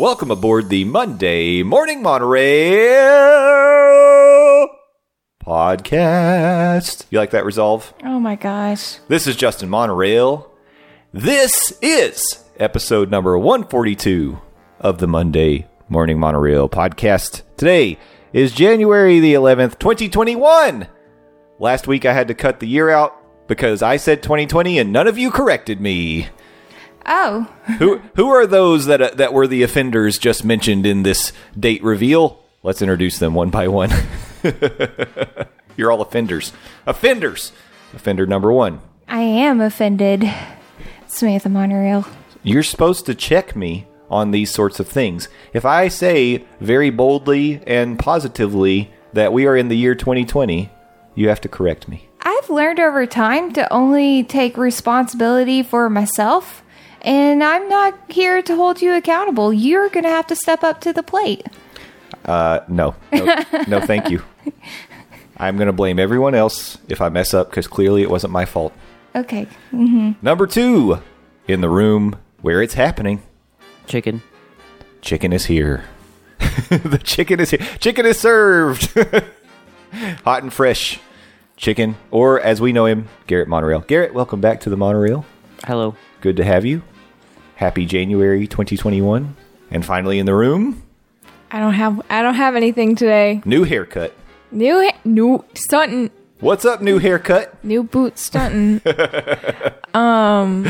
Welcome aboard the Monday Morning Monorail podcast. You like that resolve? Oh my gosh. This is Justin Monorail. This is episode number 142 of the Monday Morning Monorail podcast. Today is January the 11th, 2021. Last week I had to cut the year out because I said 2020 and none of you corrected me. Oh, who who are those that uh, that were the offenders just mentioned in this date reveal? Let's introduce them one by one. You're all offenders. Offenders. Offender number 1. I am offended. Samantha Monorail. You're supposed to check me on these sorts of things. If I say very boldly and positively that we are in the year 2020, you have to correct me. I've learned over time to only take responsibility for myself, and I'm not here to hold you accountable. You're going to have to step up to the plate. Uh, no, no, no, thank you. I'm going to blame everyone else if I mess up because clearly it wasn't my fault. Okay. Number two, in the room where it's happening, Chicken. chicken is here. the chicken is here. Chicken is served. Hot and fresh chicken, or as we know him, Garrett Monorail. Garrett, welcome back to the Monorail. Hello. Good to have you. Happy January 2021. And finally in the room, I don't have I don't have anything today. new haircut. New ha- new stunting, What's up, new haircut? new boots stunting. um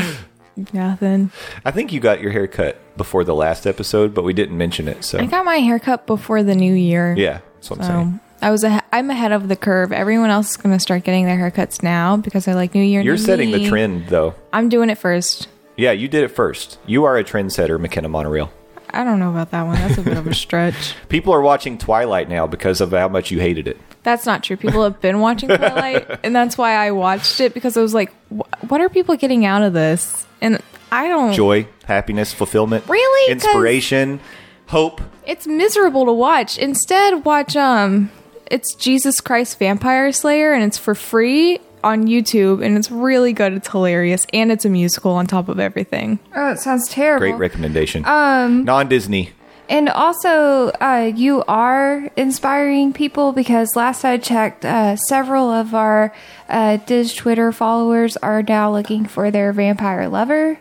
nothing. I think you got your haircut before the last episode, but we didn't mention it. So I got my haircut before the new year. yeah, that's what I'm So saying. I was ahe- I'm ahead of the curve. Everyone else is going to start getting their haircuts now because I like New Year. You're new setting the trend, though. I'm doing it first. Yeah, you did it first. You are a trendsetter, McKenna Monorail. I don't know about that one. That's a bit of a stretch. People are watching Twilight now because of how much you hated it. That's not true. People have been watching Twilight, and that's why I watched it because I was like, "What are people getting out of this?" And I don't. Joy, happiness, fulfillment, Really? inspiration, hope. It's miserable to watch. Instead, watch um it's Jesus Christ Vampire Slayer and it's for free on YouTube and it's really good. It's hilarious and it's a musical on top of everything. Oh, it sounds terrible. Great recommendation. Um, non Disney. And also, uh, you are inspiring people because last I checked, uh, several of our uh, Diz Twitter followers are now looking for their vampire lover.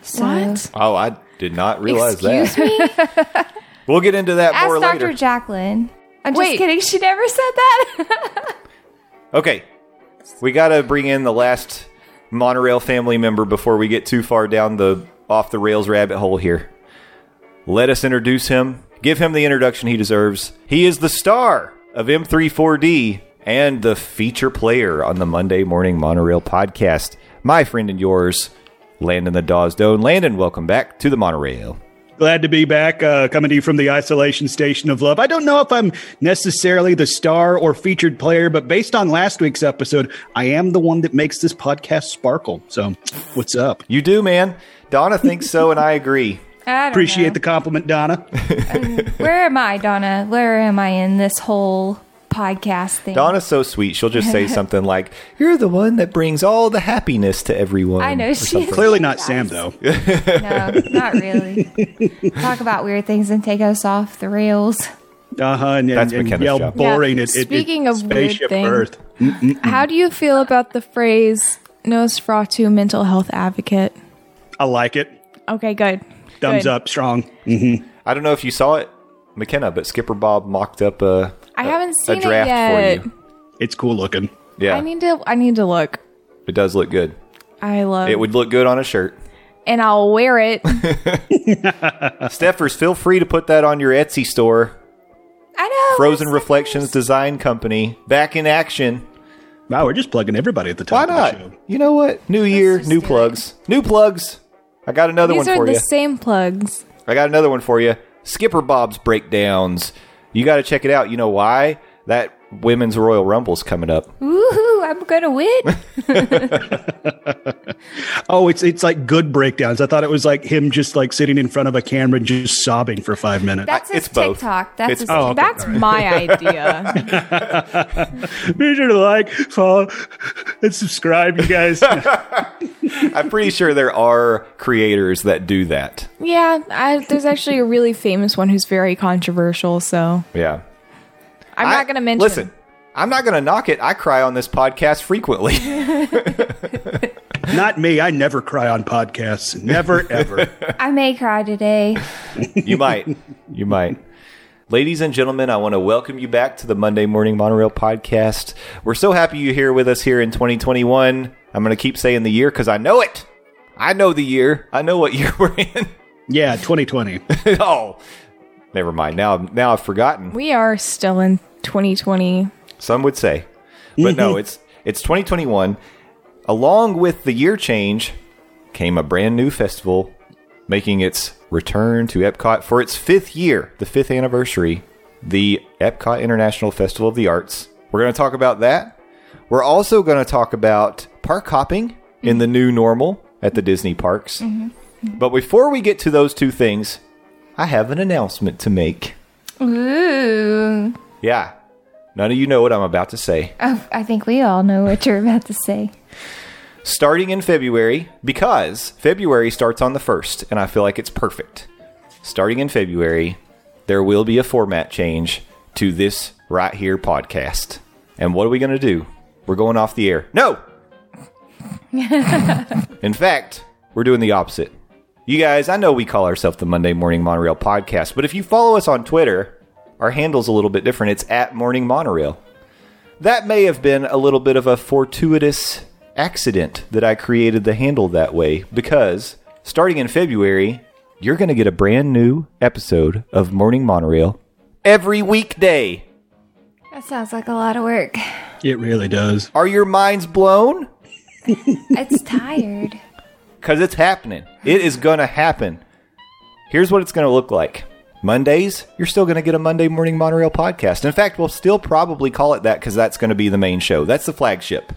So, What? Oh, I did not realize Excuse that. me? We'll get into that Ask more later. Dr. Jacqueline. I'm just Wait. kidding. She never said that. okay, we got to bring in the last monorail family member before we get too far down the off the rails rabbit hole here. Let us introduce him. Give him the introduction he deserves. He is the star of M34D and the feature player on the Monday Morning Monorail podcast. My friend and yours, Landon the Dawes Doan. Landon, welcome back to the monorail. Glad to be back, uh, coming to you from the isolation station of love. I don't know if I'm necessarily the star or featured player, but based on last week's episode, I am the one that makes this podcast sparkle. So, what's up? You do, man. Donna thinks so, and I agree. I don't Appreciate know. the compliment, Donna. Where am I, Donna? Where am I in this whole podcast thing? Donna's so sweet. She'll just say something like, "You're the one that brings all the happiness to everyone." I know or she something. Clearly not Sam, though. No, not really. Talk about weird things and take us off the rails. Uh huh. And, That's and, and McKenna's yell job. boring Yeah, at, at- at speaking of weird things- Earth. How do you feel about the phrase Nosferatu mental health advocate? I like it. Okay, good. Thumbs Good. up, strong. I don't know if you saw it, McKenna, but Skipper Bob mocked up a I haven't a seen it yet. for you. It's cool looking. Yeah, I need to I need to look. it does look good. I love It would look good on a shirt. and I'll wear it. Steffers, feel free to put that on your Etsy store I know. Frozen Reflections Design Company back in action. Wow, we're just plugging everybody at the Why top not? of the show. You know what? New year, just new do it. plugs. New plugs. I got another These one are for the you. same plugs. I got another one for you. Skipper Bob's breakdowns. You got to check it out. You know why? That women's Royal Rumble's coming up. Woohoo! I'm gonna win. Oh, it's it's like good breakdowns. I thought it was like him just like sitting in front of a camera and just sobbing for five minutes. That's uh, his it's both. TikTok. That's It's- his Oh, okay. That's my idea. Be sure to like, follow, and subscribe, you guys. I'm pretty sure there are creators that do that. yeah, I, there's actually a really famous one who's very controversial. So Yeah. I'm I- not going to mention. Listen, I'm not going to knock it. I cry on this podcast frequently. Not me. I never cry on podcasts. Never ever. I may cry today. you might. You might. Ladies and gentlemen, I want to welcome you back to the Monday Morning Monorail podcast. We're so happy you're here with us here in 2021. I'm going to keep saying the year because I know it. I know the year. I know what year we're in. yeah, 2020. oh, never mind. Now, now I've forgotten. we are still in 2020. Some would say, but no, it's it's 2021. Along with the year change came a brand new festival, making its return to Epcot for its fifth year, the fifth anniversary, the Epcot International Festival of the Arts. We're going to talk about that. We're also going to talk about park hopping in the new normal at the Disney parks. Mm-hmm. Mm-hmm. But before we get to those two things, I have an announcement to make. Ooh. Yeah. None of you know what I'm about to say. Oh, I think we all know what you're about to say. starting in February because February starts on the 1st, and I feel like it's perfect. Starting in February, there will be a format change to this right here podcast. And what are we going to do? We're going off the air. No! in fact, we're doing the opposite. You guys, I know we call ourselves the Monday Morning Monorail Podcast, but if you follow us on Twitter, our handle's a little bit different. It's at Morning Monorail. That may have been a little bit of a fortuitous accident that I created the handle that way because starting in February, you're going to get a brand new episode of Morning Monorail every weekday. That sounds like a lot of work. It really does. Are your minds blown? It's tired. Because it's happening. It is going to happen. Here's what it's going to look like. Mondays, you're still going to get a Monday Morning Monorail podcast. In fact, we'll still probably call it that because that's going to be the main show. That's the flagship.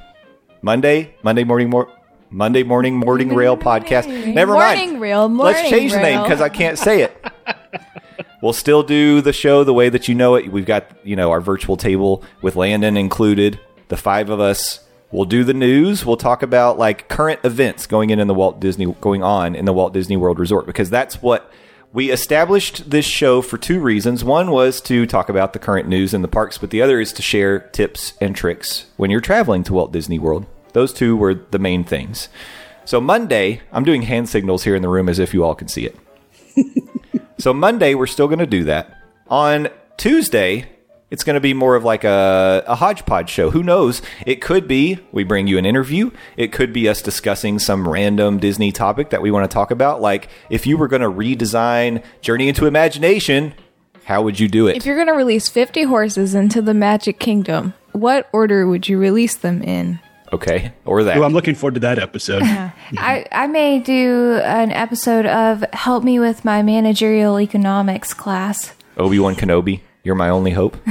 Monday, Monday morning, mor- Monday morning morning rail podcast. Never Morning mind. Rail, Let's Morning change the name because I can't say it. we'll still do the show the way that you know it. We've got you know our virtual table with Landon included. The five of us. We'll do the news. We'll talk about like current events going in in the Walt Disney going on in the Walt Disney World Resort because that's what we established this show for two reasons. One was to talk about the current news in the parks, but the other is to share tips and tricks when you're traveling to Walt Disney World. Those two were the main things. So Monday, I'm doing hand signals here in the room as if you all can see it. so Monday, we're still going to do that. On Tuesday, it's going to be more of like a, a hodgepodge show. Who knows? It could be we bring you an interview. It could be us discussing some random Disney topic that we want to talk about. Like if you were going to redesign Journey into Imagination, how would you do it? If you're going to release 50 horses into the Magic Kingdom, what order would you release them in? okay, or that. Oh, I'm looking forward to that episode. I, I may do an episode of Help Me with My Managerial Economics class. Obi Wan Kenobi. You're my only hope.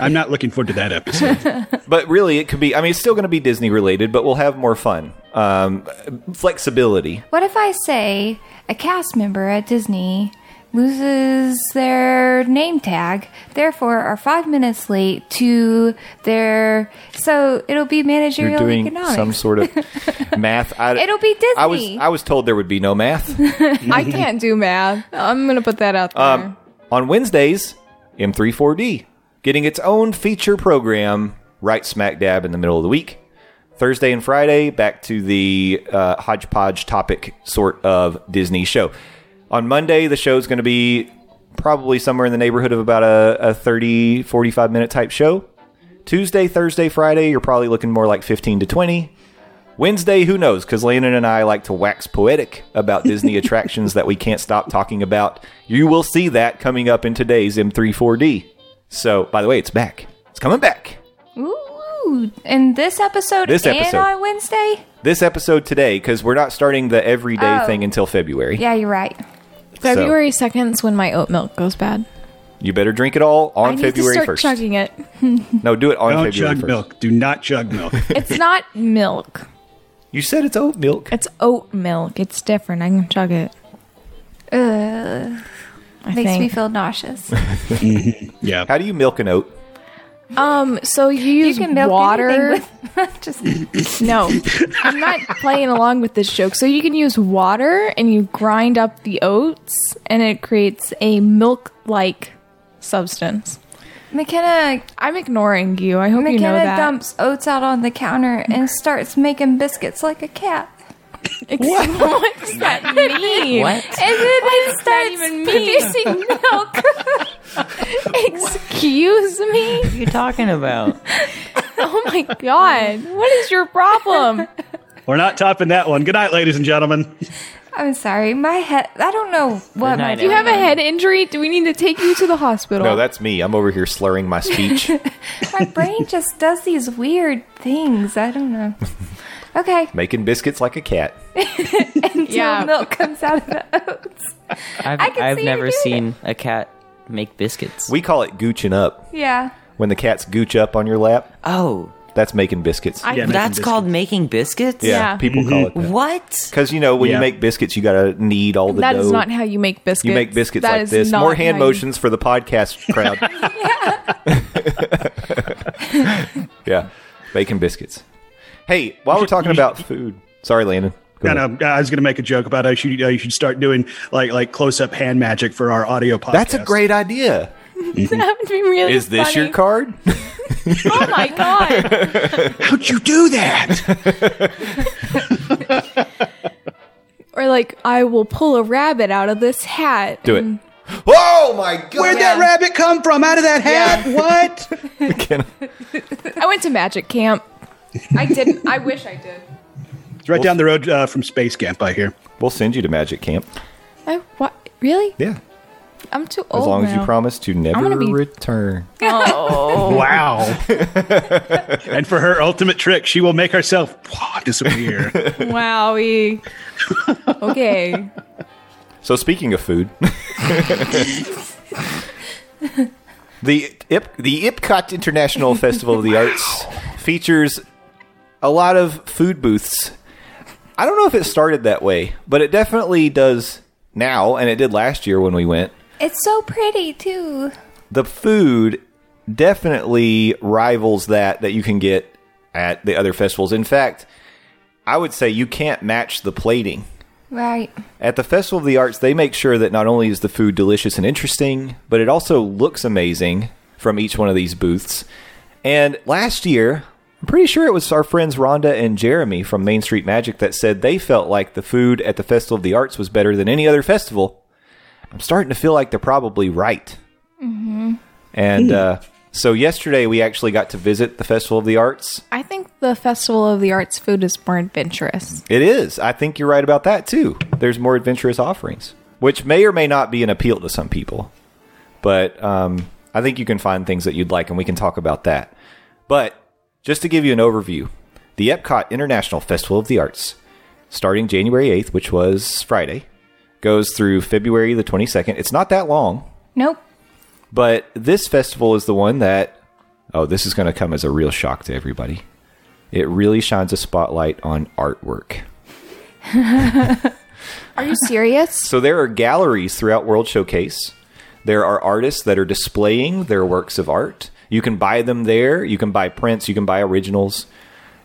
I'm not looking forward to that episode. but really, it could be. I mean, it's still going to be Disney related, but we'll have more fun, um, flexibility. What if I say a cast member at Disney loses their name tag, therefore are five minutes late to their. So it'll be You're managerial doing economics. some sort of math. I, It'll be Disney. I was I was told there would be no math. I can't do math. I'm going to put that out there. Um, on Wednesdays, M34D getting its own feature program right smack dab in the middle of the week. Thursday and Friday, back to the uh, hodgepodge topic sort of Disney show. On Monday, the show is going to be probably somewhere in the neighborhood of about a, a 30, 45 minute type show. Tuesday, Thursday, Friday, you're probably looking more like 15 to 20. Wednesday, who knows? Because Landon and I like to wax poetic about Disney attractions that we can't stop talking about. You will see that coming up in today's M34D. So, by the way, it's back. It's coming back. Ooh, and this episode This and episode. on Wednesday? This episode today, because we're not starting the everyday Oh. thing until February. Yeah, you're right. February 2nd is when my oat milk goes bad. You better drink it all on I need February to start 1st. chugging it. No, do it on February. Don't February chug 1st. milk. Do not chug milk. It's not milk. You said it's oat milk. It's oat milk. It's different. I can chug it. Ugh, I makes think. me feel nauseous. yeah. How do you milk an oat? Um, so you you use can milk water. anything with just no, I'm not playing along with this joke. So you can use water and you grind up the oats, and it creates a milk-like substance. McKenna. I'm ignoring you. I hope you know McKenna that. dumps oats out on the counter and starts making biscuits like a cat. Ex- what does that mean? What? And then it that starts even mean? producing milk. Excuse me. What are you talking about? Oh my god. What is your problem? We're not topping that one. Good night, ladies and gentlemen. I'm sorry, my head. I don't know what Good my. night, Do you have a everyone. head injury? Do we need to take you to the hospital? No, that's me. I'm over here slurring my speech. My brain just does these weird things. I don't know. Okay, Making biscuits like a cat. until Yeah. milk comes out of the oats. I've, I can I've see you never doing seen a cat make biscuits. We call it gooching up. Yeah. When the cats gooch up on your lap, oh, that's making biscuits. I- Yeah, making that's biscuits. called making biscuits? yeah, yeah. people call it that. What? Because, you know, when you Yeah. make biscuits, you got to knead all the That dough. is not how you make biscuits. you make biscuits That like is this. not More hand how you- motions for the podcast crowd. yeah, making biscuits. Hey, while we're talking about food, sorry, Landon. Go I, ahead. know, I was going to make a joke about how you should, uh, you should start doing like like close up hand magic for our audio podcast. That's a great idea. That would be really Is this funny. your card? Oh my god. How'd you do that? or like I will pull a rabbit out of this hat. Do it. Oh my god! Where'd that rabbit come from? Out of that hat? What? I went to magic camp. I didn't. I wish I did. It's right down the road uh, from Space Camp, I hear. we'll send you to Magic Camp. I, what? Really? Yeah, I'm too old. as old long as you promise to never be- return. Oh. Wow. and for her ultimate trick, she will make herself disappear. Wowie. Okay. So speaking of food, the Ip, the Ipcot International Festival of the Arts features a lot of food booths. I don't know if it started that way, but it definitely does now, and it did last year when we went. It's so pretty too. The food definitely rivals that that you can get at the other festivals. In fact, I would say you can't match the plating. Right. At the Festival of the Arts, they make sure that not only is the food delicious and interesting, but it also looks amazing from each one of these booths. And last year, I'm pretty sure it was our friends Rhonda and Jeremy from Main Street Magic that said they felt like the food at the Festival of the Arts was better than any other festival. I'm starting to feel like they're probably right. Mm-hmm. And uh, so yesterday, we actually got to visit the Festival of the Arts. I think the Festival of the Arts food is more adventurous. It is. I think you're right about that too. There's more adventurous offerings, which may or may not be an appeal to some people. But um, I think you can find things that you'd like, and we can talk about that. But just to give you an overview, the Epcot International Festival of the Arts, starting January 8th, which was Friday, goes through February the 22nd. It's not that long, Nope. but this festival is the one that, oh, this is going to come as a real shock to everybody. It really shines a spotlight on artwork. Are you serious? So there are galleries throughout World Showcase. There are artists that are displaying their works of art. You can buy them there. You can buy prints. You can buy originals.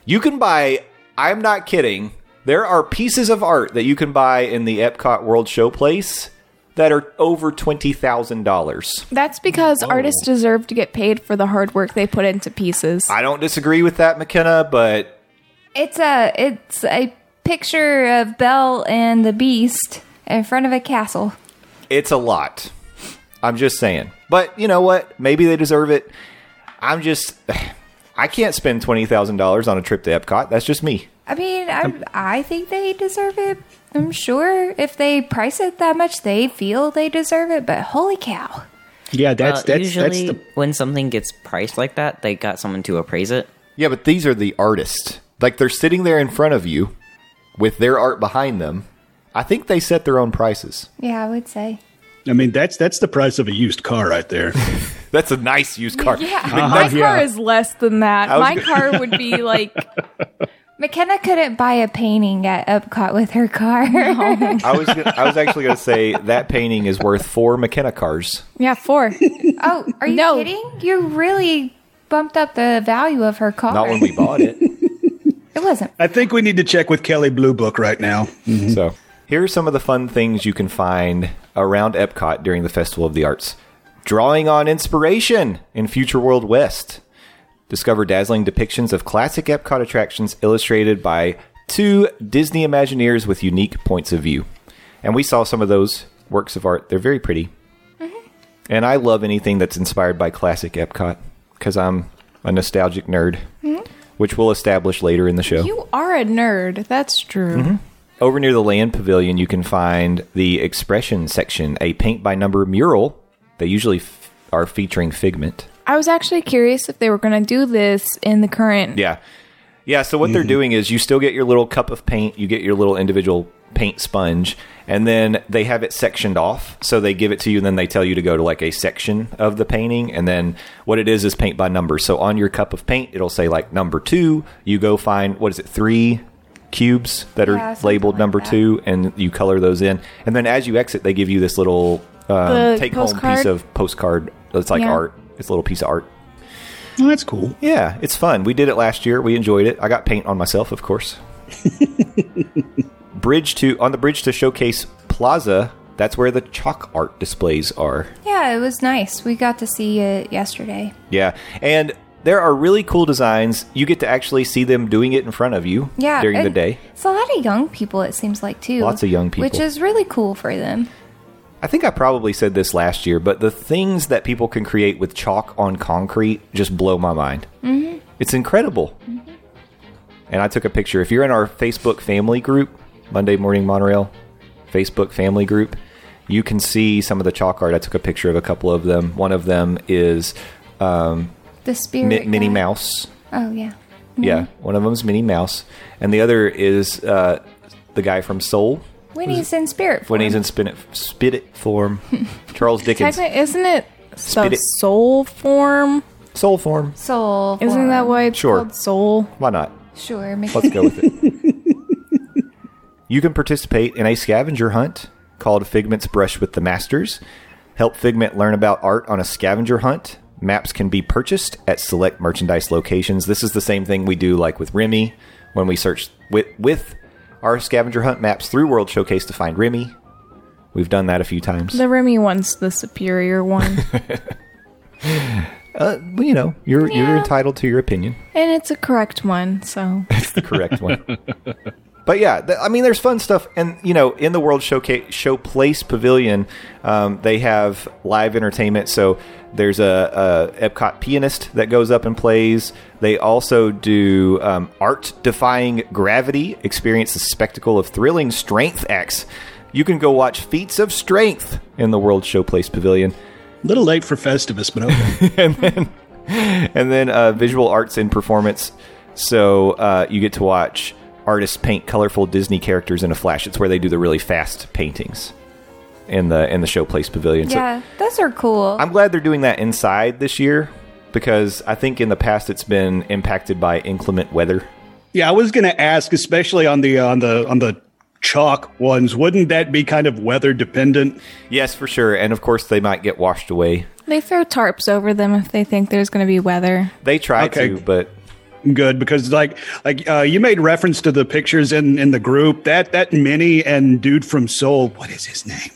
You can buy, I'm not kidding, there are pieces of art that you can buy in the Epcot World Showplace that are over $20,000. That's because artists deserve to get paid for the hard work they put into pieces. I don't disagree with that, McKenna, but It's a it's a picture of Belle and the Beast in front of a castle. it's a lot. I'm just saying. But you know what? Maybe they deserve it. I'm just. I can't spend twenty thousand dollars on a trip to Epcot. That's just me. I mean, I um, I think they deserve it. I'm sure if they price it that much, they feel they deserve it. But holy cow! Yeah, uh, that's Well, that's usually that's the when something gets priced like that, they got someone to appraise it. Yeah, but these are the artists. Like they're sitting there in front of you with their art behind them. I think they set their own prices. Yeah, I would say. I mean that's that's the price of a used car right there. That's a nice used car. Yeah, I mean, my that's- car is less than that. My gonna- car would be like McKenna couldn't buy a painting at Epcot with her car. I was gonna, I was actually going to say that painting is worth four McKenna cars. yeah four. oh, are you No. kidding? You really bumped up the value of her car. Not when we bought it. It wasn't. I think we need to check with Kelley Blue Book right now. So here are some of the fun things you can find around Epcot during the Festival of the Arts. Drawing on inspiration in Future World West. Discover dazzling depictions of classic Epcot attractions illustrated by two Disney Imagineers with unique points of view. And we saw some of those works of art. They're very pretty. Mm-hmm. And I love anything that's inspired by classic Epcot because I'm a nostalgic nerd, mm-hmm. which we'll establish later in the show. You are a nerd. That's true. Mm-hmm. Over near the land pavilion, you can find the expression section, a paint by number mural. They usually f- are featuring Figment. I was actually curious if they were going to do this in the current. Yeah. Yeah, so what they're mm-hmm. doing is you still get your little cup of paint, you get your little individual paint sponge, and then they have it sectioned off. So they give it to you, and then they tell you to go to like a section of the painting. And then what it is is paint by number. So on your cup of paint, it'll say like number two. You go find, what is it, three cubes that are Yeah, labeled like number that. two, and you color those in. And then as you exit, they give you this little um, take home piece of postcard. It's like Yeah. art. It's a little piece of art. Oh, that's cool. Yeah, it's fun. We did it last year. We enjoyed it. I got paint on myself, of course. bridge to on the bridge to Showcase Plaza. That's where the chalk art displays are. Yeah, it was nice. We got to see it yesterday. Yeah, and there are really cool designs. You get to actually see them doing it in front of you Yeah, during the day. It's a lot of young people. It seems like too. Lots of young people. which is really cool for them. I think I probably said this last year, but the things that people can create with chalk on concrete just blow my mind. Mm-hmm. It's incredible. And I took a picture. If you're in our Facebook family group, Monday Morning Monorail Facebook family group, you can see some of the chalk art. I took a picture of a couple of them. One of them is um, The spirit. Mi- Minnie guy. Mouse. Oh yeah. Yeah, one of them is Minnie Mouse, and the other is uh, the guy from Soul When he's in spirit. form. when he's in spin it, spit it form. Charles Dickens. Technically, isn't it Spit the it. soul form? Soul form. soul. Isn't form. that why it's Sure. called soul? Why not? Sure. Make Let's go with it. you can participate in a scavenger hunt called Figment's Brush with the Masters. Help Figment learn about art on a scavenger hunt. Maps can be purchased at select merchandise locations. This is the same thing we do like with Remy when we search with with our scavenger hunt maps through World Showcase to find Remy. We've done that a few times. The Remy one's the superior one, Uh, well, you know, you're you're entitled to your opinion. and it's a correct one. So it's the correct one. But yeah, th- I mean, there's fun stuff, and you know, in the World Showcase Show Place Pavilion, um, they have live entertainment. So there's a, a Epcot pianist that goes up and plays. They also do um, art defying gravity. Experience the spectacle of thrilling strength acts. You can go watch feats of strength in the World Showplace Pavilion. A little late for Festivus, but okay. and then and uh, visual arts and performance. So uh, you get to watch artists paint colorful Disney characters in a flash. It's where they do the really fast paintings in the in the Showplace Pavilion. So Yeah, those are cool. I'm glad they're doing that inside this year because I think in the past it's been impacted by inclement weather. yeah, I was going to ask, especially on the on the on the chalk ones, wouldn't that be kind of weather dependent? Yes, for sure. And of course, they might get washed away. they throw tarps over them if they think there's going to be weather. They try Okay. to, but Good because like like uh, you made reference to the pictures in in the group that that mini and dude from Soul. What is his name?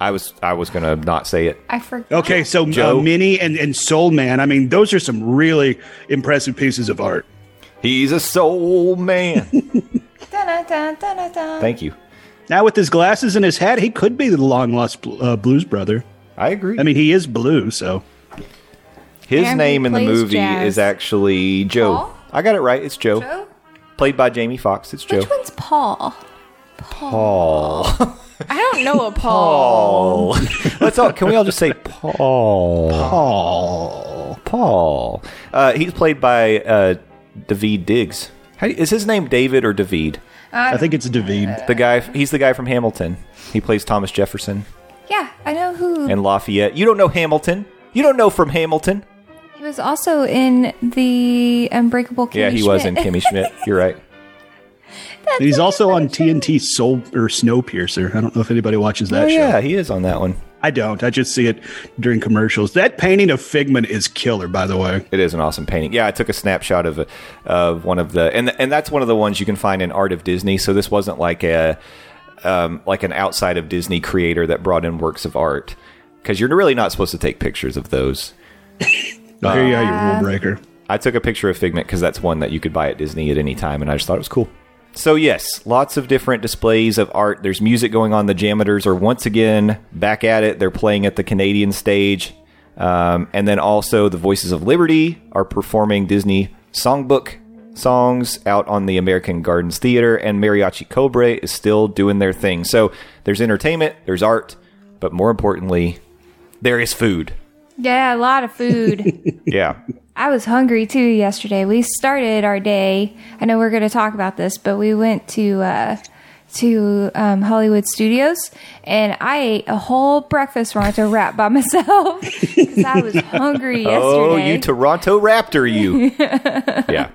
I was I was gonna not say it. I forgot. Okay, so uh, Joe. Minnie and and Soul Man. I mean, those are some really impressive pieces of art. He's a soul man. Thank you. Now with his glasses and his hat, he could be the long lost uh, blues brother. I agree. I mean, he is blue, so His And name in the movie jazz. is actually Joe. Paul? I got it right. It's Joe. Joe? Played by Jamie Foxx. It's Joe. Which one's Paul? Paul. I don't know a Paul. Paul. Let's all. Can we all just say Paul? Paul. Paul. Uh, he's played by uh, David Diggs. How, is his name David or David? I think it's David. The guy. He's the guy from Hamilton. He plays Thomas Jefferson Yeah, I know who. and Lafayette. You don't know Hamilton. You don't know from Hamilton. he was also in the Unbreakable Kimmy yeah, he was in Kimmy Schmidt. You're right. And he's also on TNT Soul or Snowpiercer. I don't know if anybody watches that Oh show. yeah, he is on that one. I don't. I just see it during commercials. That painting of Figment is killer, by the way. It is an awesome painting. Yeah, I took a snapshot of a, of one of the and and that's one of the ones you can find in Art of Disney. So this wasn't like a um, like an outside of Disney creator that brought in works of art because you're really not supposed to take pictures of those. Oh, here you are, your rule breaker. I took a picture of Figment because that's one that you could buy at Disney at any time, and I just thought it was cool. So yes, lots of different displays of art. There's music going on. The JAMMitors are once again back at it. They're playing at the Canadian stage, um, and then also the Voices of Liberty are performing Disney songbook songs out on the American Gardens Theater, and Mariachi Cobre is still doing their thing. So there's entertainment, there's art, but more importantly, there is food. Yeah, a lot of food. Yeah. I was hungry too yesterday. We started our day. I know we're going to talk about this, but we went to uh, to um, Hollywood Studios, and I ate a whole breakfast Ronto wrap by myself because I was hungry yesterday. Oh, you Toronto Raptor, you. yeah.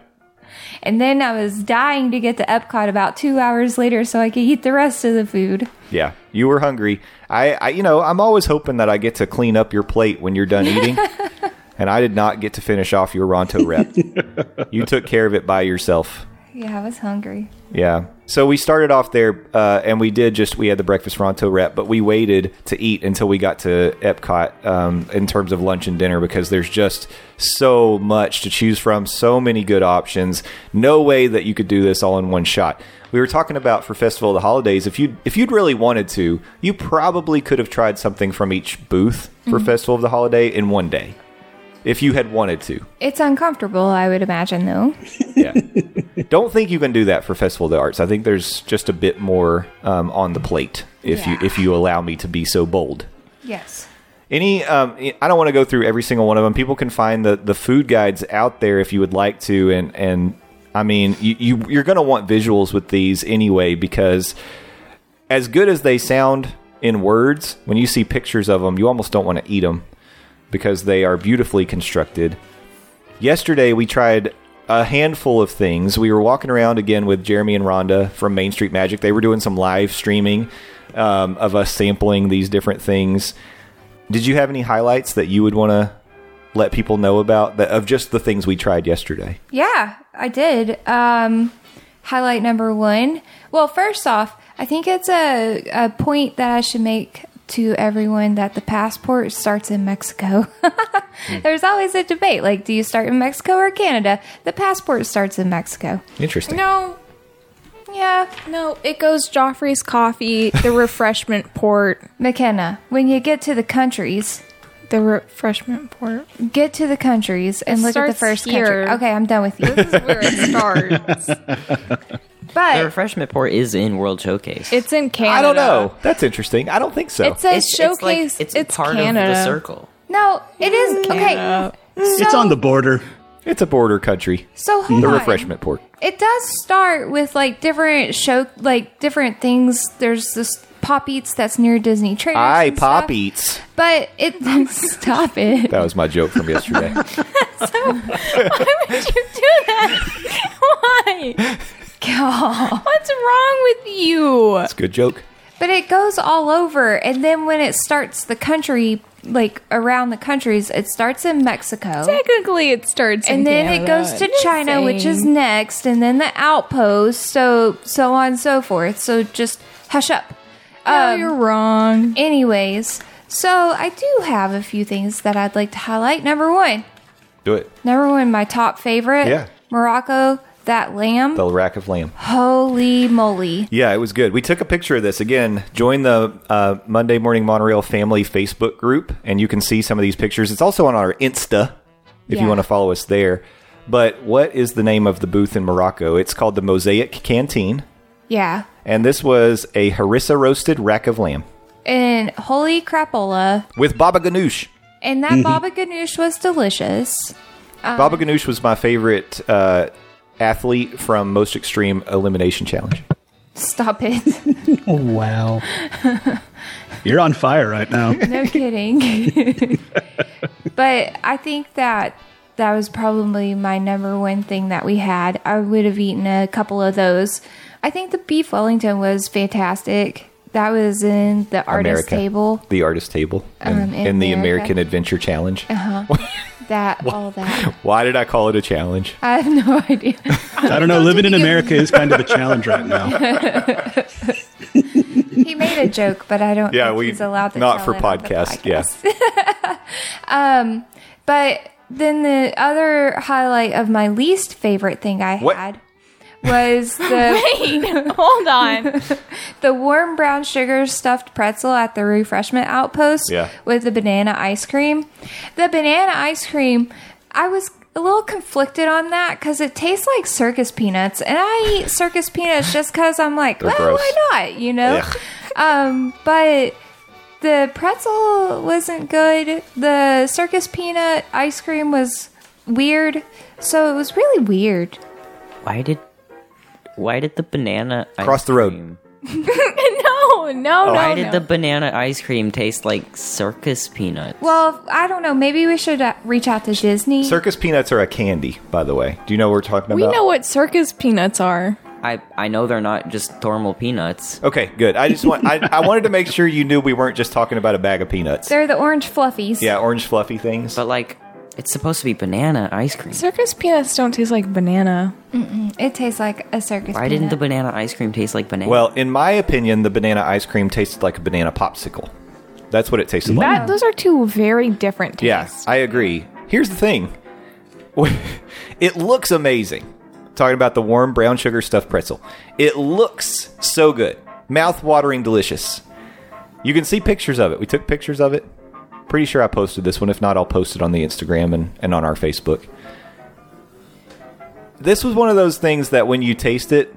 and then I was dying to get to Epcot about two hours later so I could eat the rest of the food. Yeah, you were hungry. I, I, you know, I'm always hoping that I get to clean up your plate when you're done eating, and I did not get to finish off your Ronto rep. you took care of it by yourself. Yeah, I was hungry. Yeah. So we started off there, uh, and we did just we had the breakfast Ronto wrap, but we waited to eat until we got to Epcot um, in terms of lunch and dinner because there's just so much to choose from, so many good options. No way that you could do this all in one shot. We were talking about for Festival of the Holidays. If you if you'd really wanted to, you probably could have tried something from each booth for Festival of the Holiday in one day, if you had wanted to. It's uncomfortable, I would imagine, though. Yeah. Don't think you can do that for Festival of the Arts. I think there's just a bit more um, on the plate if you if you allow me to be so bold. Yes. Any, um, I don't want to go through every single one of them. People can find the, the food guides out there if you would like to, and and I mean, you, you you're going to want visuals with these anyway because as good as they sound in words, when you see pictures of them, you almost don't want to eat them because they are beautifully constructed. Yesterday, we tried a handful of things. We were walking around again with Jeremy and Rhonda from Main Street Magic. They were doing some live streaming um, of us sampling these different things. Did you have any highlights that you would want to let people know about that of just the things we tried yesterday? Yeah, I did. Um, highlight number one. Well, first off, I think it's a, a point that I should make to everyone that the passport starts in Mexico. There's always a debate like, do you start in Mexico or Canada? The passport starts in Mexico. Interesting. No, Yeah, no, it goes Joffrey's Coffee, the refreshment port, McKenna, when you get to the countries, the refreshment port. get to the countries and It look at the starts first here. country. Okay, I'm done with you. This is where it starts. But The But refreshment port is in World Showcase. It's in Canada. I don't know. That's interesting. I don't think so. It says it's, it's like showcase. it's, It's, part Canada. of the circle. no, it is okay. Canada. It's on the border. It's a border country. So hold The on. refreshment port. It does start with like different show, like different things. There's this Pop Eats that's near Disney Traders. I and pop stuff. eats. but it stop it. That was my joke from yesterday. Why would you do that? Why? God. What's wrong with you? It's a good joke. But it goes all over, and then when it starts the country, like around the countries, it starts in Mexico. Technically, it starts, in Mexico. and then it goes to Just China, which is next, and then the outpost, so so on and so forth. So just hush up. Oh, Um, you're wrong. Anyways, so I do have a few things that I'd like to highlight. Number one, Do it. number one, my top favorite, Yeah. Morocco, that lamb. The rack of lamb. Holy moly! Yeah, it was good. We took a picture of this again. Join the uh, Monday Morning Monorail Family Facebook group, and you can see some of these pictures. It's also on our Insta if you want to follow us there. But what is the name of the booth in Morocco? It's called the Mosaic Canteen. Yeah. And this was a harissa roasted rack of lamb And holy crapola. with baba ganoush. And that baba ganoush was delicious. baba ganoush was my favorite uh, athlete from Most Extreme Elimination Challenge. Stop it. Oh, wow. You're on fire right now. No kidding. but I think that that was probably my number one thing that we had. I would have eaten a couple of those. I think the beef Wellington was fantastic. That was in the artist America. table. The artist table in, Um, in in the America. American Adventure Challenge. That all that. Why did I call it a challenge? I have no idea. I don't know. Living in America is kind of a challenge right now. He made a joke, but I don't Yeah, think we he's allowed to not tell for it on the podcast. Yeah, But then the other highlight of my least favorite thing I What? had was the Wait, Hold on. the warm brown sugar stuffed pretzel at the refreshment outpost Yeah. with the banana ice cream. The banana ice cream, I was a little conflicted on that because it tastes like circus peanuts, and I eat circus peanuts just because I'm like, They're well, gross. why not? You know. Yeah. Um, but the pretzel wasn't good. The circus peanut ice cream was weird, so it was really weird. Why did why did the banana ice Cross the road. cream- no, no, Why no, did no. the banana ice cream taste like circus peanuts? Well, I don't know. Maybe we should uh, reach out to Disney. circus peanuts are a candy, by the way. Do you know what we're talking about? we about? know what circus peanuts are. I I know they're not just normal peanuts. Okay, good. I just want I, I wanted to make sure you knew we weren't just talking about a bag of peanuts. They're the orange fluffies. yeah, orange fluffy things. But like it's supposed to be banana ice cream. Circus peanuts don't taste like banana. It tastes like a circus. Why didn't the banana ice cream taste like banana? Well, in my opinion, the banana ice cream tasted like a banana popsicle. That's what it tasted like. That those are two very different Yeah, tastes. I agree. Here's the thing. It looks amazing. Talking about the warm brown sugar stuffed pretzel. It looks so good. Mouth-watering delicious. You can see pictures of it. We took pictures of it. Pretty sure I posted this one. If not, I'll post it on the Instagram and, and on our Facebook. This was one of those things that when you taste it,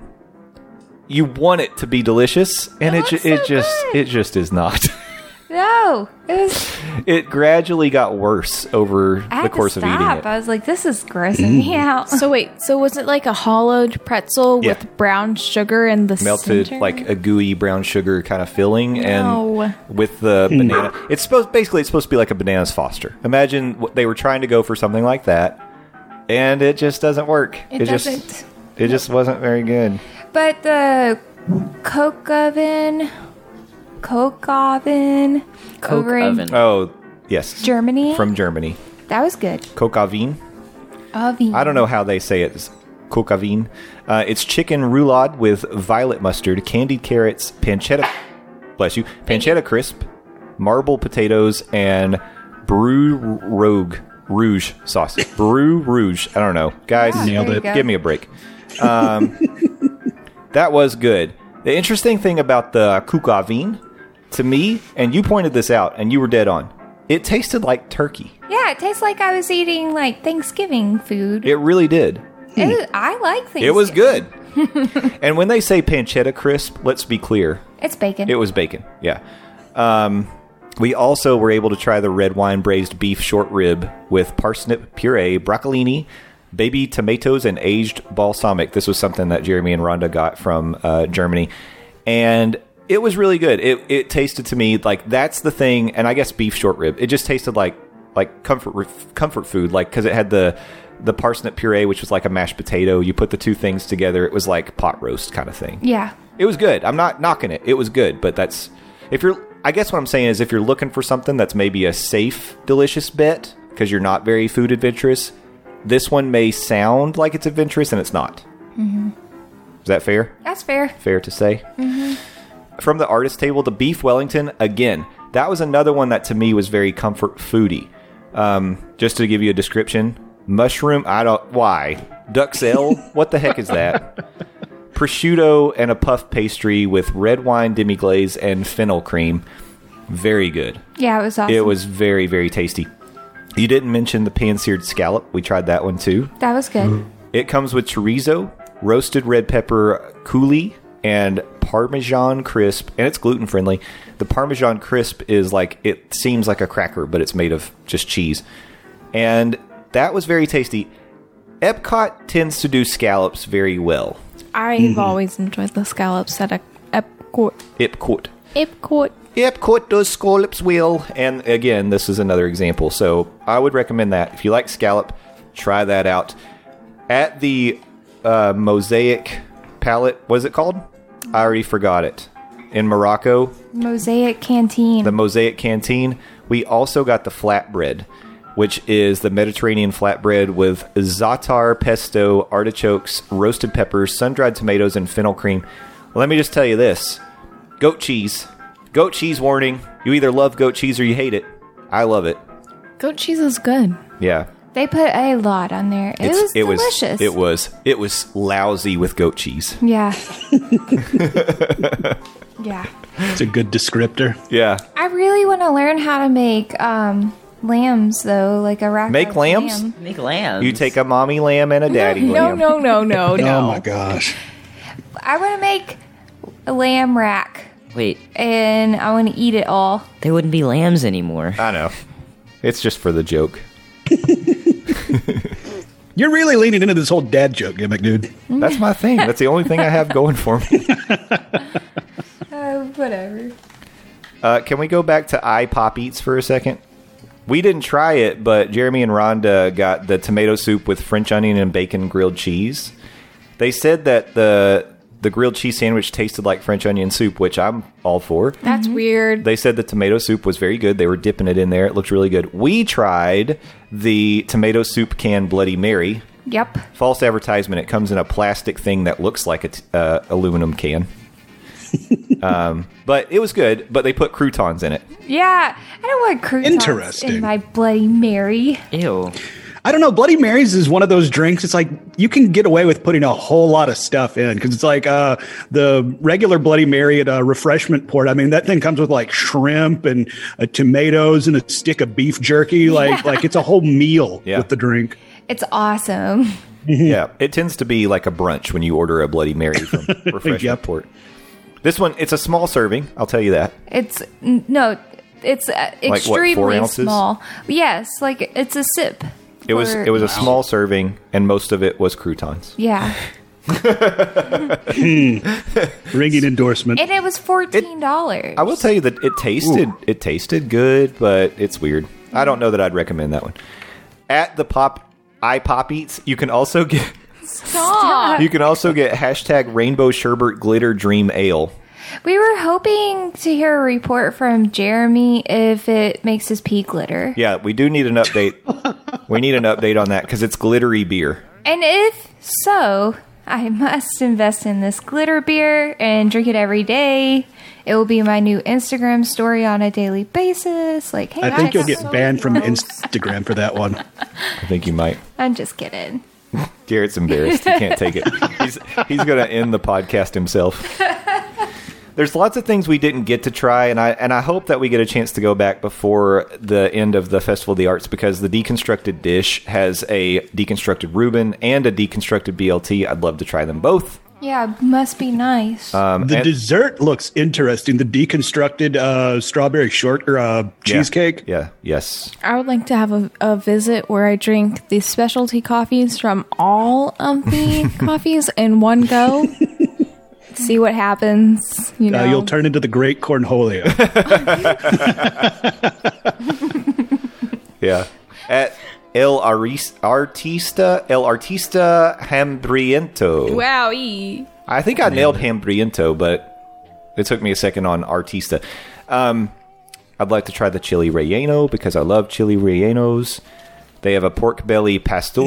you want it to be delicious, and it, It looks it just it just is not. No, it was. it gradually got worse over I had the course to of eating stop. it. I was like, this is grossing me mm. out. So wait, so was it like a hollowed pretzel Yeah. with brown sugar in the melted center? like a gooey brown sugar kind of filling No. and with the hmm. banana it's supposed basically it's supposed to be like a bananas foster imagine what they were trying to go for something like that and it just doesn't work It just doesn't. it just wasn't very good But the Coke oven, Coke oven, Coke over in oven. oh yes. Germany, from germany. That was good. kokavin Oven. i don't know how they say it. It's kokavin uh, it's chicken roulade with violet mustard candied carrots pancetta bless you pancetta crisp marble potatoes and brew rogue rouge sauce. Brew rouge. I don't know. Guys Nailed it. give me a break. Um, that was good. The interesting thing about the kukavin to me and you pointed this out and you were dead on it tasted like turkey Yeah, it tastes like I was eating like Thanksgiving food. it really did I like Thanksgiving. it was good and when they say pancetta crisp let's be clear It's bacon. It was bacon. Yeah. Um, we also were able to try the red wine braised beef short rib with parsnip puree, broccolini, baby tomatoes, and aged balsamic. This was something that Jeremy and Rhonda got from uh, Germany, and it was really good. It it tasted to me like that's the thing, and I guess beef short rib. It just tasted like like comfort comfort food, like because it had the the parsnip puree, which was like a mashed potato. You put the two things together, it was like pot roast kind of thing. yeah. It was good. I'm not knocking it. It was good, but that's if you're. I guess what I'm saying is if you're looking for something that's maybe a safe, delicious bet because you're not very food adventurous, this one may sound like it's adventurous and it's not. Mm-hmm. Is that fair? That's fair. Fair to say. From the artist table, the beef Wellington again. That was another one that to me was very comfort foody. Um, just to give you a description, mushroom. I don't why duck duxelle. what the heck is that? prosciutto and a puff pastry with red wine demi glaze and fennel cream. Very good. Yeah, it was awesome. It was very very tasty. You didn't mention the pan-seared scallop. We tried that one too. That was good. It comes with chorizo, roasted red pepper coulis, and Parmesan crisp, and it's gluten friendly. The Parmesan crisp is like it seems like a cracker, but it's made of just cheese, and that was very tasty. Epcot tends to do scallops very well. I've always enjoyed the scallops at a Epcot. Epcot. Epcot. Epcot does scallops well, and again, this is another example. So I would recommend that if you like scallop, try that out. At the uh, Mosaic Palette, what is it called? I already forgot it. In Morocco, Mosaic Canteen. the Mosaic Canteen. We also got the flatbread, which is the Mediterranean flatbread with za'atar, pesto, artichokes, roasted peppers, sun dried tomatoes, and fennel cream. Let me just tell you this goat cheese. Goat cheese warning. You either love goat cheese or you hate it. I love it. Goat cheese is good. Yeah. They put a lot on there. It It's- was delicious. it was it was lousy with goat cheese. Yeah. yeah. It's a good descriptor. Yeah. I really want to learn how to make um, lambs, though, like a rack. Make of lambs? lamb. Make lambs. You take a mommy lamb and a daddy No, lamb. no, no, no, no. Oh my gosh. I want to make a lamb rack, Wait, and I want to eat it all. they wouldn't be lambs anymore. I know. It's just for the joke. You're really leaning into this whole dad joke gimmick, dude. That's my thing. That's the only thing I have going for me. Uh, whatever. Uh, can we go back to I Pop Eats for a second? We didn't try it, but Jeremy and Rhonda got the tomato soup with French onion and bacon grilled cheese. They said that the the grilled cheese sandwich tasted like French onion soup, which I'm all for. That's weird. They said the tomato soup was very good. They were dipping it in there. It looked really good. We tried the tomato soup can Bloody Mary. Yep. False advertisement. It comes in a plastic thing that looks like a t- uh, aluminum can. um, but it was good. But they put croutons in it. Yeah, I don't want croutons Interesting. in my Bloody Mary. Ew. I don't know. Bloody Marys is one of those drinks. It's like you can get away with putting a whole lot of stuff in because it's like uh, the regular Bloody Mary at a refreshment port. I mean, that thing comes with like shrimp and uh, tomatoes and a stick of beef jerky. Like, like it's a whole meal Yeah. with the drink. It's awesome. Yeah, it tends to be like a brunch when you order a Bloody Mary from Refreshment Yep. Port. This one, it's a small serving. I'll tell you that. It's no, it's uh, what, extremely four ounces? small. Yes, like it's a sip. It was it was a small serving, and most of it was croutons. Yeah, hmm. Ringing endorsement. and it was fourteen dollars. I will tell you that it tasted it tasted good, but it's weird. I don't know that I'd recommend that one. At the pop i pop eats, you can also get Stop. you can also get hashtag rainbow sherbet glitter dream ale. We were hoping to hear a report from Jeremy if it makes his pee glitter, Yeah, we do need an update. we need an update on that because it's glittery beer. and if so, I must invest in this glitter beer and drink it every day. It will be my new Instagram story on a daily basis. Like, hey, I think you'll get out banned from. Instagram for that one. I think you might. I'm just kidding. Garrett's embarrassed. He can't take it. He's he's going to end the podcast himself. There's lots of things we didn't get to try, and I and I hope that we get a chance to go back before the end of the Festival of the Arts because the deconstructed dish has a deconstructed Reuben and a deconstructed BLT. I'd love to try them both. Yeah, must be nice. Um, The and- dessert looks interesting. The deconstructed uh, strawberry short or uh, yeah, cheesecake. Yeah. Yes. I would like to have a, a visit where I drink the specialty coffees from all of the coffees in one go. See what happens. You know, Uh, you'll turn into the great cornholio. Yeah. At El Aris- Artista El Artista Hambriento. Wow. I think I nailed Hambriento, but it took me a second on Artista. Um, I'd like to try the chili relleno because I love chili rellenos. They have a pork belly pastor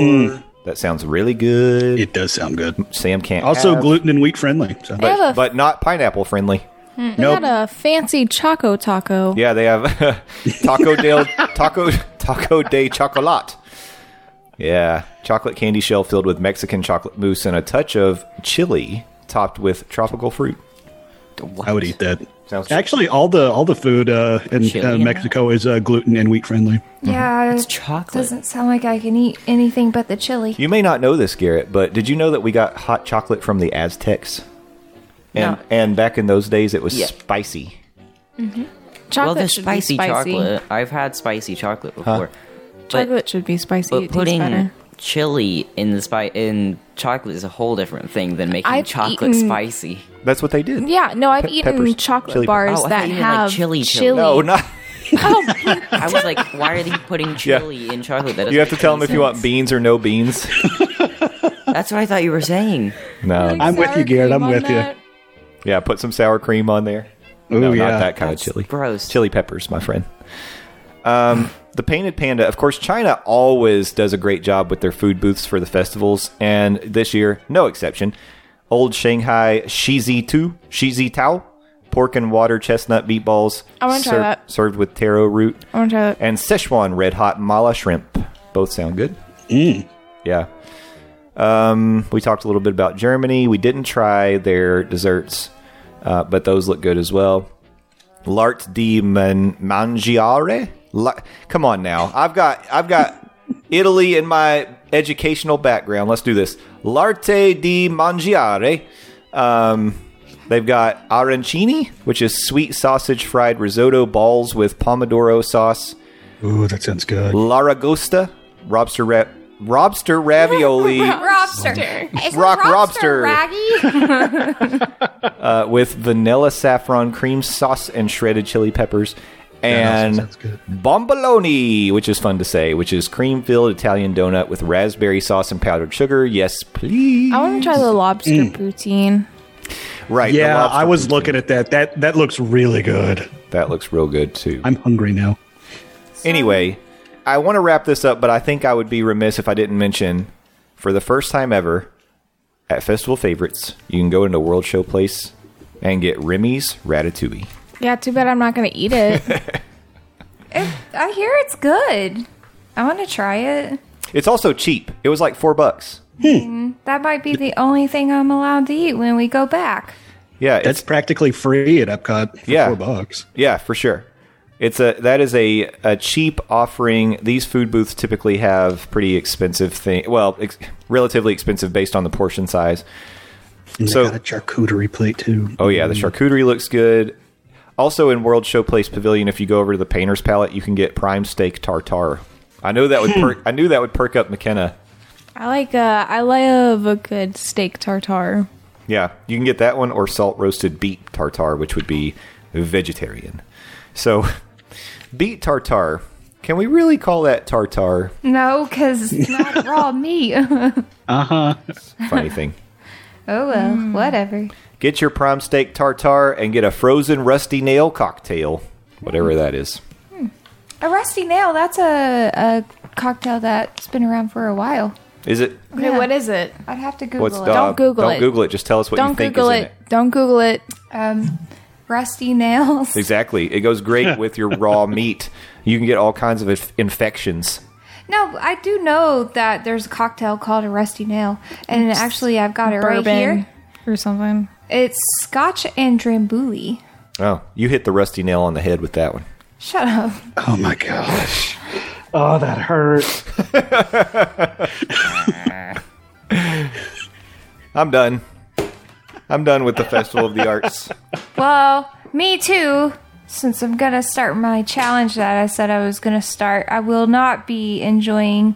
that sounds really good. it does sound good. Sam can't Also have, gluten and wheat friendly. So. They have but, a, but not pineapple friendly. Hmm, they nope. got a fancy Choco Taco. Yeah, they have Taco del Taco Taco de Chocolate. Yeah, chocolate candy shell filled with Mexican chocolate mousse and a touch of chili, topped with tropical fruit. I would eat that. Sounds- Actually, all the all the food uh, in uh, in Mexico is uh, gluten and wheat friendly. yeah, It's it chocolate. doesn't sound like I can eat anything but the chili. You may not know this, Garrett, but did you know that we got hot chocolate from the Aztecs? And No. and back in those days, it was Yeah. spicy. Chocolate well, the should spicy, be spicy. chocolate. I've had spicy chocolate before. But, Chocolate should be spicy. but it tastes putting better. Chili in the spi- in chocolate is a whole different thing than making I've chocolate eaten- spicy. That's what they did. Yeah, no, I've Pe- eaten peppers, chocolate chili- bars Oh, I that thought you meant, like, have chili chili. chili. No, not. I was like, why are they putting chili in chocolate? That You have to doesn't tell make them if any you want beans or no beans. That's what I thought you were saying. No. I'm with you, Garrett. I'm with you. Yeah, put some sour cream on there. Oh no, yeah. not that kind That's of chili. gross. Chili peppers, my friend. Um, the Painted Panda, of course, China always does a great job with their food booths for the festivals, and this year, no exception. Old Shanghai Shizi Tu, Shizi Tao, pork and water chestnut meatballs. I wanna try that. Served with taro root. I want to try that. And Szechuan red hot mala shrimp. Both sound good. Yeah. Um, we talked a little bit about Germany. We didn't try their desserts, uh, but those look good as well. L'art di man- mangiare. La- Come on now, I've got I've got Italy in my educational background. Let's do this. L'arte di mangiare. Um, they've got arancini, which is sweet sausage fried risotto balls with pomodoro sauce. Ooh, that sounds good. Laragosta, lobster ra- lobster ravioli Robster. Is Rock it Robster. Uh, with vanilla saffron cream sauce and shredded chili peppers. And sounds bomboloni, which is fun to say, which is cream filled Italian donut with raspberry sauce and powdered sugar. Yes, please. I want to try the lobster mm. poutine. Right. Yeah, I was poutine. looking at that. That that looks really good. That looks real good too. I'm hungry now. Anyway, I want to wrap this up, but I think I would be remiss if I didn't mention, for the first time ever, at Festival Favorites, you can go into World Showplace and get Remy's Ratatouille. Yeah, too bad I'm not going to eat it. It- I hear it's good. I want to try it. It's also cheap. It was like four bucks. Hmm. That might be the only thing I'm allowed to eat when we go back. Yeah, That's it's, practically free at Epcot for Yeah. four bucks. yeah, for sure. It's a that is a, a cheap offering. These food booths typically have pretty expensive thing. Well, ex- relatively expensive based on the portion size. And So- they got a charcuterie plate too. Oh yeah, the mm. charcuterie looks good. Also in World Showplace Pavilion, if you go over to the Painter's Palette, you can get prime steak tartare. I know that would perk. I knew that would perk up McKenna. I like uh I love a good steak tartare. Yeah, you can get that one or salt roasted beet tartare, which would be vegetarian. So, beet tartare. Can we really call that tartare? No, because it's not raw meat. Uh huh. Funny thing. Oh well, whatever. Get your prime steak tartare and get a frozen rusty nail cocktail, whatever that is. A rusty nail, that's a, a cocktail that's been around for a while. Is it? Okay, Yeah. what is it? I'd have to Google What's it. the, Don't Google it. Don't it. Google it. Just tell us what you Don't think Google is in it. Don't Google it. Um, rusty nails. Exactly. It goes great with your raw meat. You can get all kinds of inf- infections. No, I do know that there's a cocktail called a rusty nail, and actually, I've got it right Bourbon here. or something. It's Scotch and Drambuie. Oh, you hit the rusty nail on the head with that one. Shut up. Oh my gosh. Oh, that hurt. I'm done. I'm done with the Festival of the Arts. Well, me too. Since I'm gonna start my challenge that I said I was gonna start, I will not be enjoying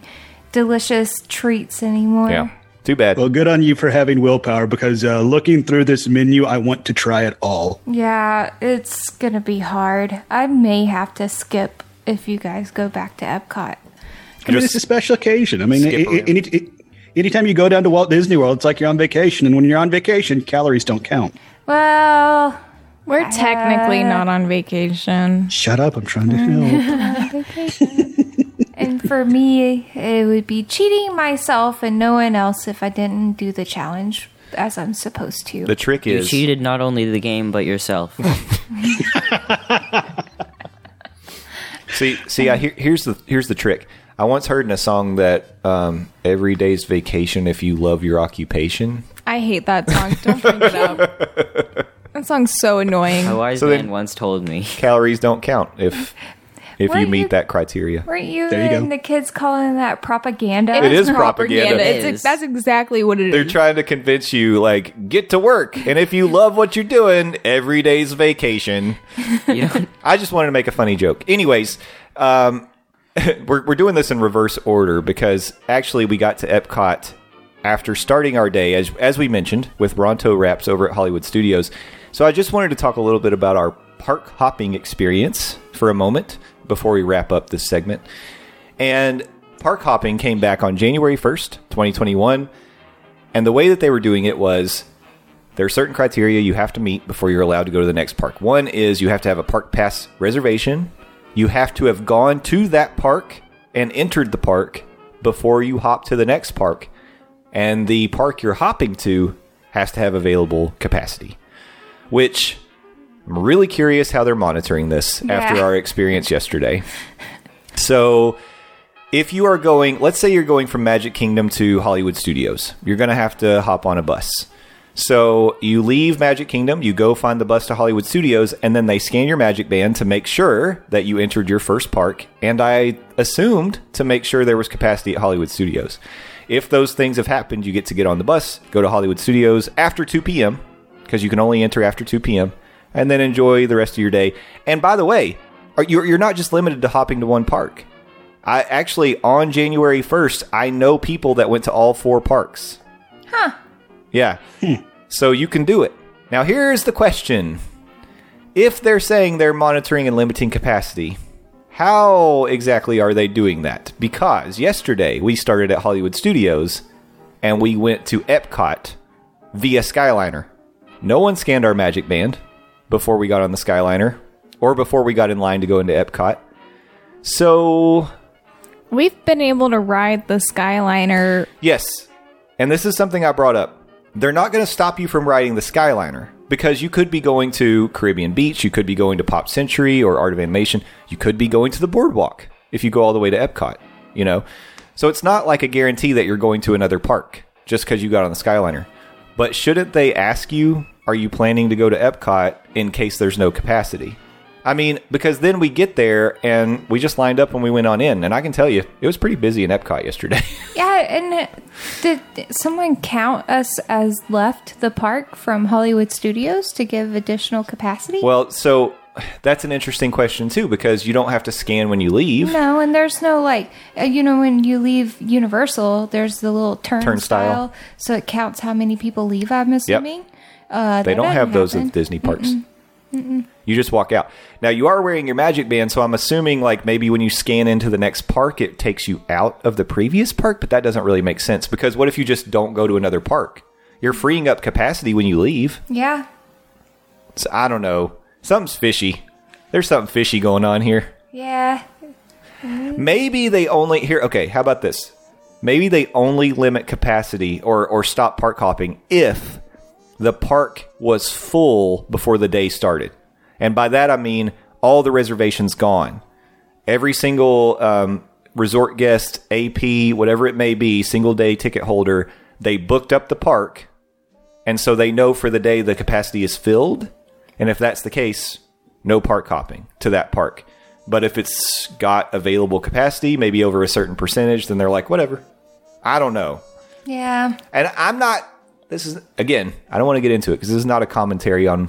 delicious treats anymore. Yeah. Too bad. Well, good on you for having willpower because uh, looking through this menu, I want to try it all. Yeah, it's gonna be hard. I may have to skip if you guys go back to Epcot. I mean, Just it's a special occasion. I mean, skip i- i- any, i- anytime you go down to Walt Disney World, it's like you're on vacation. And when you're on vacation, calories don't count. Well, We're technically not on vacation. Shut up. I'm trying to help. And for me, it would be cheating myself and no one else if I didn't do the challenge as I'm supposed to. the trick is You is cheated not only the game but yourself. see see I, here, here's the here's the trick. I once heard in a song that um, every day's vacation if you love your occupation. I hate that song. Don't bring it up. That song's so annoying. A wise So man then- once told me. Calories don't count if if you Weren't meet you- that criteria. Weren't you There you and go. the kids calling that propaganda? It is propaganda. It's It is. that's exactly what it is. They're trying to convince you, like, get to work. And if you love what you're doing, every day's vacation. You know, I just wanted to make a funny joke. Anyways, um, we're, we're doing this in reverse order because actually we got to Epcot after starting our day, as, as we mentioned, with Ronto Wraps over at Hollywood Studios. So I just wanted to talk a little bit about our park hopping experience for a moment before we wrap up this segment. And park hopping came back on January 1st, 2021. And the way that they were doing it was there are certain criteria you have to meet before you're allowed to go to the next park. One is you have to have a park pass reservation. You have to have gone to that park and entered the park before you hop to the next park. And the park you're hopping to has to have available capacity, which I'm really curious how they're monitoring this after our experience yesterday. So, if you are going, let's say you're going from Magic Kingdom to Hollywood Studios, you're going to have to hop on a bus. So you leave Magic Kingdom, you go find the bus to Hollywood Studios, and then they scan your Magic Band to make sure that you entered your first park. And I assumed to make sure there was capacity at Hollywood Studios. If those things have happened, you get to get on the bus, go to Hollywood Studios after 2 p.m., because you can only enter after 2 p.m., and then enjoy the rest of your day. And by the way, are- you're you're not just limited to hopping to one park. I actually on January 1st, I know people that went to all four parks. Huh. Yeah. Hmm. So you can do it. Now here's the question. If they're saying they're monitoring and limiting capacity, how exactly are they doing that? Because yesterday we started at Hollywood Studios and we went to Epcot via Skyliner. No one scanned our Magic Band before we got on the Skyliner or before we got in line to go into Epcot. So, We've been able to ride the Skyliner. yes. And this is something I brought up. They're not going to stop you from riding the Skyliner because you could be going to Caribbean Beach, you could be going to Pop Century or Art of Animation, you could be going to the boardwalk if you go all the way to Epcot, you know? So it's not like a guarantee that you're going to another park just because you got on the Skyliner. But shouldn't they ask you, are you planning to go to Epcot in case there's no capacity? I mean, because then we get there and we just lined up and we went on in, and I can tell you, it was pretty busy in Epcot yesterday. Yeah, and did someone count us as left the park from Hollywood Studios to give additional capacity? well, so that's an interesting question too, because you don't have to scan when you leave. no, and there's no like, uh, you know, when you leave Universal, there's the little turnstile, Turnstile. so it counts how many people leave. I'm assuming. Uh, They don't have those happen. at Disney parks. You just walk out. Now you are wearing your Magic Band, so I'm assuming like maybe when you scan into the next park, it takes you out of the previous park, but that doesn't really make sense because what if you just don't go to another park? You're freeing up capacity when you leave. Yeah, So I don't know. Something's fishy. There's something fishy going on here. yeah. Maybe they only here. Okay, how about this? Maybe they only limit capacity or or stop park hopping if the park was full before the day started, and by that I mean all the reservations gone. Every single um, resort guest, AP, whatever it may be, single day ticket holder, they booked up the park, and so they know for the day the capacity is filled. And if that's the case, no park hopping to that park. But if it's got available capacity, maybe over a certain percentage, then they're like, whatever. I don't know. Yeah. And I'm not. This is again. I don't want to get into it because this is not a commentary on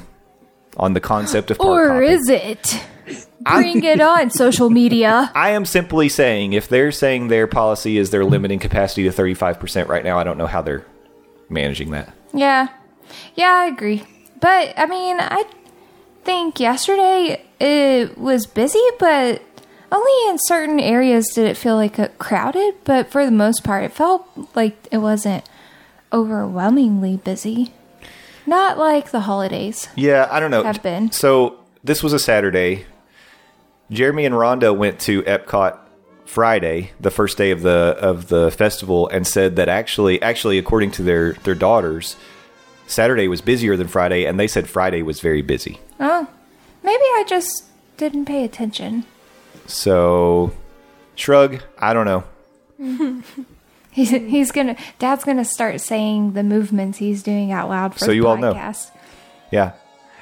on the concept of Or hopping. is it? Bring it on, social media. I am simply saying if they're saying their policy is they're limiting capacity to 35% right now, I don't know how they're managing that. Yeah. Yeah, I agree. But I mean, I think yesterday it was busy, but only in certain areas did it feel like uh, crowded, but for the most part it felt like it wasn't overwhelmingly busy. Not like the holidays. Yeah, I don't know. Have been. So this was a Saturday. Jeremy and Rhonda went to Epcot Friday, the first day of the of the festival, and said that actually, actually, according to their their daughters, Saturday was busier than Friday, and they said Friday was very busy. Oh. Maybe I just didn't pay attention. So, shrug. I don't know. He's, mm-hmm. he's gonna dad's gonna start saying the movements he's doing out loud for So the you all know. podcast. Yeah.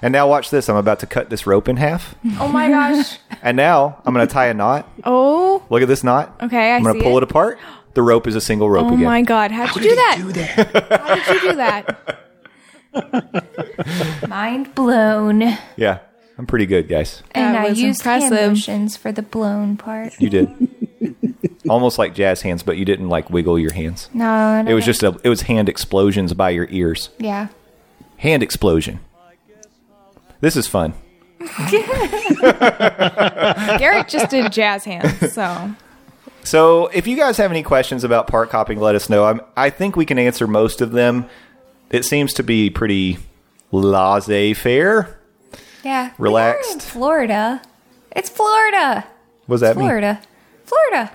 And now watch this. I'm about to cut this rope in half. Oh my gosh. And now I'm going to tie a knot. Oh. Look at this knot. Okay, I I'm going see to pull it. it. apart. The rope is a single rope again. Oh again. my god. How'd you do that? How did you do that? Mind blown. Yeah. I'm pretty good, guys. And That I was used hand impressive. motions for the blown part. You did. Almost like jazz hands, but you didn't like wiggle your hands. No, no It was just a it was hand explosions by your ears. yeah. Hand explosion. This is fun. Garrett just did jazz hands, so So, if you guys have any questions about park hopping, let us know. I'm, I think we can answer most of them. It seems to be pretty laissez faire. Yeah. Relaxed. Florida. It's Florida. Does that mean? Florida.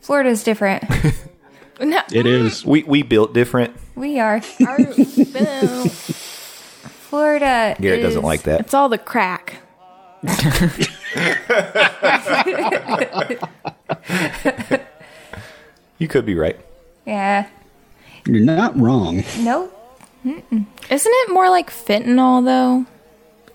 Florida. is different. no, It is. We we built different. we are. it's Florida. Garrett doesn't is- like that. It's all the crack. You could be right. Yeah. You're not wrong. Nope. Isn't it more like fentanyl though?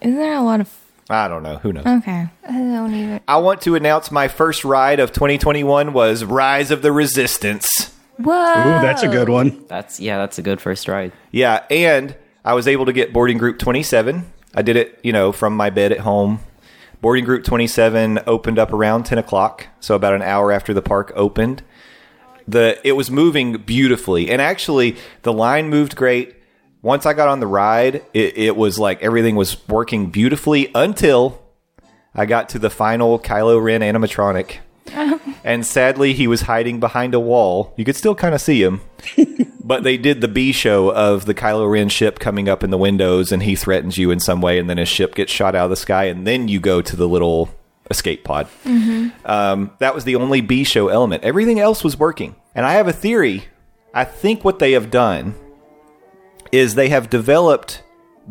Isn't there a lot of I don't know. Who knows? Okay. I don't even. I want to announce my first ride of 2021 was Rise of the Resistance. Whoa. Ooh, that's a good one. That's yeah, that's a good first ride. Yeah, and I was able to get boarding group 27. I did it, you know, from my bed at home. Boarding group 27 opened up around 10 o'clock, so about an hour after the park opened. The it was moving beautifully, and actually the line moved great. Once I got on the ride, it, it was like everything was working beautifully until I got to the final Kylo Ren animatronic. and sadly, he was hiding behind a wall. You could still kind of see him. But they did the B show of the Kylo Ren ship coming up in the windows, and he threatens you in some way, and then his ship gets shot out of the sky, and then you go to the little escape pod. Um, that was the only B show element. Everything else was working. And I have a theory. I think what they have done is they have developed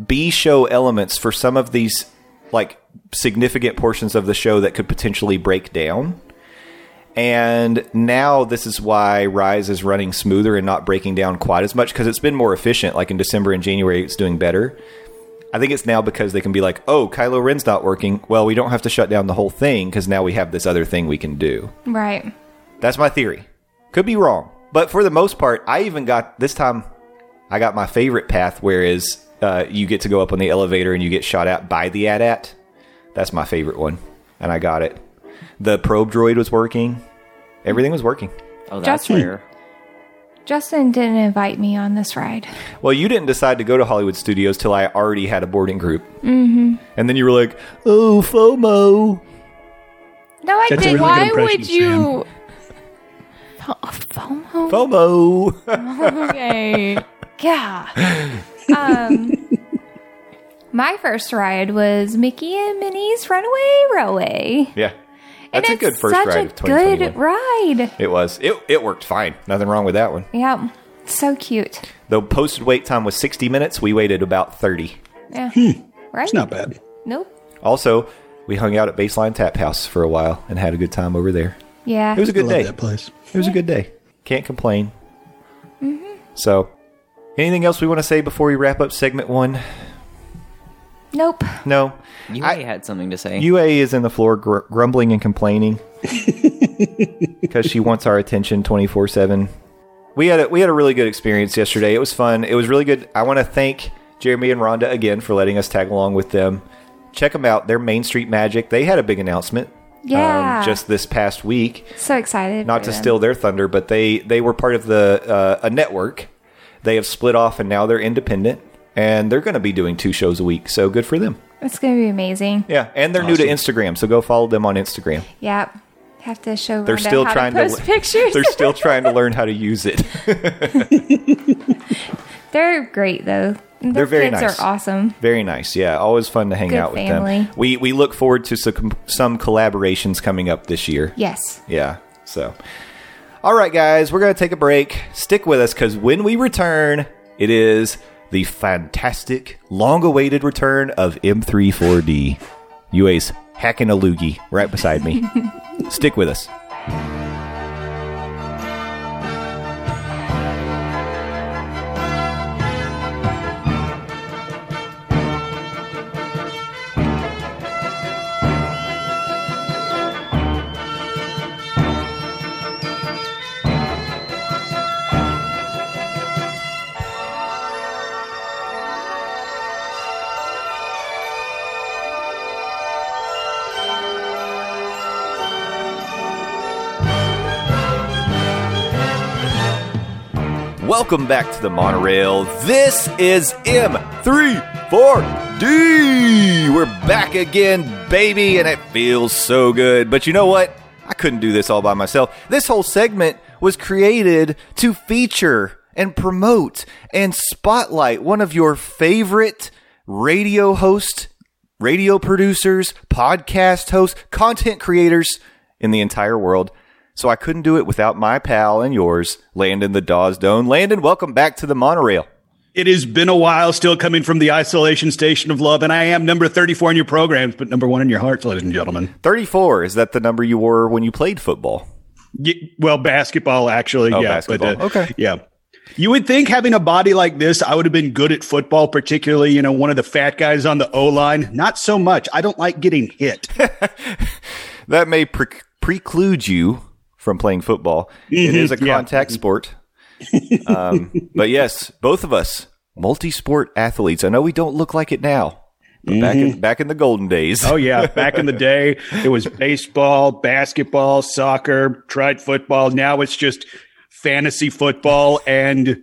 B show elements for some of these like significant portions of the show that could potentially break down. And now this is why Rise is running smoother and not breaking down quite as much because it's been more efficient. Like in December and January, it's doing better. I think it's now because they can be like, oh, Kylo Ren's not working. Well, we don't have to shut down the whole thing because now we have this other thing we can do. Right. That's my theory. Could be wrong. But for the most part, I even got this time, I got my favorite path, whereas uh, you get to go up on the elevator and you get shot at by the AT-AT. That's my favorite one. And I got it. The probe droid was working. Everything was working. Oh, that's Justin. rare. Justin didn't invite me on this ride. Well, you didn't decide to go to Hollywood Studios till I already had a boarding group. Mm-hmm. And then you were like, oh, FOMO. No, I That's didn't. really Why good would you? Fo- FOMO. FOMO. Okay. Yeah. um, my first ride was Mickey and Minnie's Runaway Railway. yeah. That's and a good first such ride a of 2021. good ride. It was. It, it worked fine. Nothing wrong with that one. Yeah. So cute. The posted wait time was 60 minutes. We waited about 30. Yeah. Right? It's not bad. Nope. Also, we hung out at Baseline Tap House for a while and had a good time over there. Yeah. It was a good love day. that place. It was a good day. Can't complain. Mm-hmm. So, anything else we want to say before we wrap up segment one? nope. No. You I- had something to say. UA is in the floor gr- grumbling and complaining because she wants our attention 24 7. We had a, we had a really good experience yesterday. It was fun. It was really good. I want to thank Jeremy and Rhonda again for letting us tag along with them. Check them out. They're Main Street Magic. They had a big announcement. um, Yeah. just this past week. So excited. Not to them. steal their thunder, but they they were part of the uh, a network. They have split off and now they're independent, and they're going to be doing two shows a week. So good for them. It's going to be amazing. Yeah, and they're new to Instagram, so go follow them on Instagram. Yep. Have to show They're Rhonda still how trying to to post le- pictures. They're still trying to learn how to use it. They're great though. Their They're very kids nice. are awesome. Very nice. Yeah, always fun to hang Good out with family. them. We we look forward to some some collaborations coming up this year. Yes. Yeah. So, all right, guys, we're going to take a break. Stick with us because when we return, it is the fantastic, long awaited return of M34D. UA's hacking a loogie right beside me. Stick with us. Welcome back to the monorail. This is M34D. We're back again, baby, and it feels so good. But you know what? I couldn't do this all by myself. This whole segment was created to feature and promote and spotlight one of your favorite radio hosts, radio producers, podcast hosts, content creators in the entire world. So I couldn't do it without my pal and yours, Landon the Dawes Doan. Landon, welcome back to the monorail. It has been a while still coming from the isolation station of love, and I am number 34 in your programs, but number one in your hearts, ladies and gentlemen. 34, is that the number you wore when you played football? Ye- well, basketball, actually. Oh, yeah. basketball. But, uh, Okay. Yeah. You would think having a body like this, I would have been good at football, particularly, you know, one of the fat guys on the O line. Not so much. I don't like getting hit. That may pre- preclude you from playing football. It is a yeah. contact sport. um, but yes, both of us, multi sport athletes. I know we don't look like it now, but back, in, back in the golden days. Oh yeah, back in the day, it was baseball, basketball, soccer, tried football. Now it's just fantasy football, and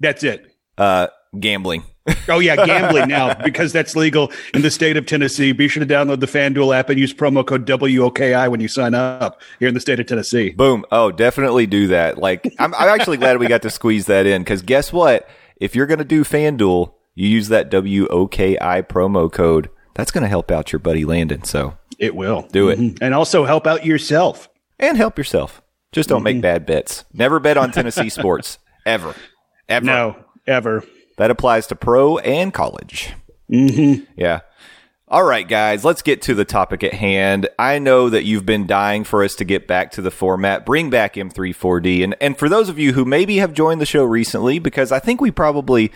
that's it. Uh, gambling. Oh yeah, gambling now because that's legal in the state of Tennessee. Be sure to download the FanDuel app and use promo code WOKI when you sign up here in the state of Tennessee. Boom. Oh, definitely do that. Like, I'm, I'm actually glad we got to squeeze that in because guess what? If you're going to do FanDuel, you use that WOKI promo code. That's going to help out your buddy Landon. So, It will Do it. Mhm. and also help out yourself. and help yourself. Just don't make bad bets. Never bet on Tennessee sports. Ever. Ever. No, ever. That applies to pro and college. Mm-hmm. Yeah. All right, guys, let's get to the topic at hand. I know that you've been dying for us to get back to the format, bring back M34D. And, and for those of you who maybe have joined the show recently, because I think we probably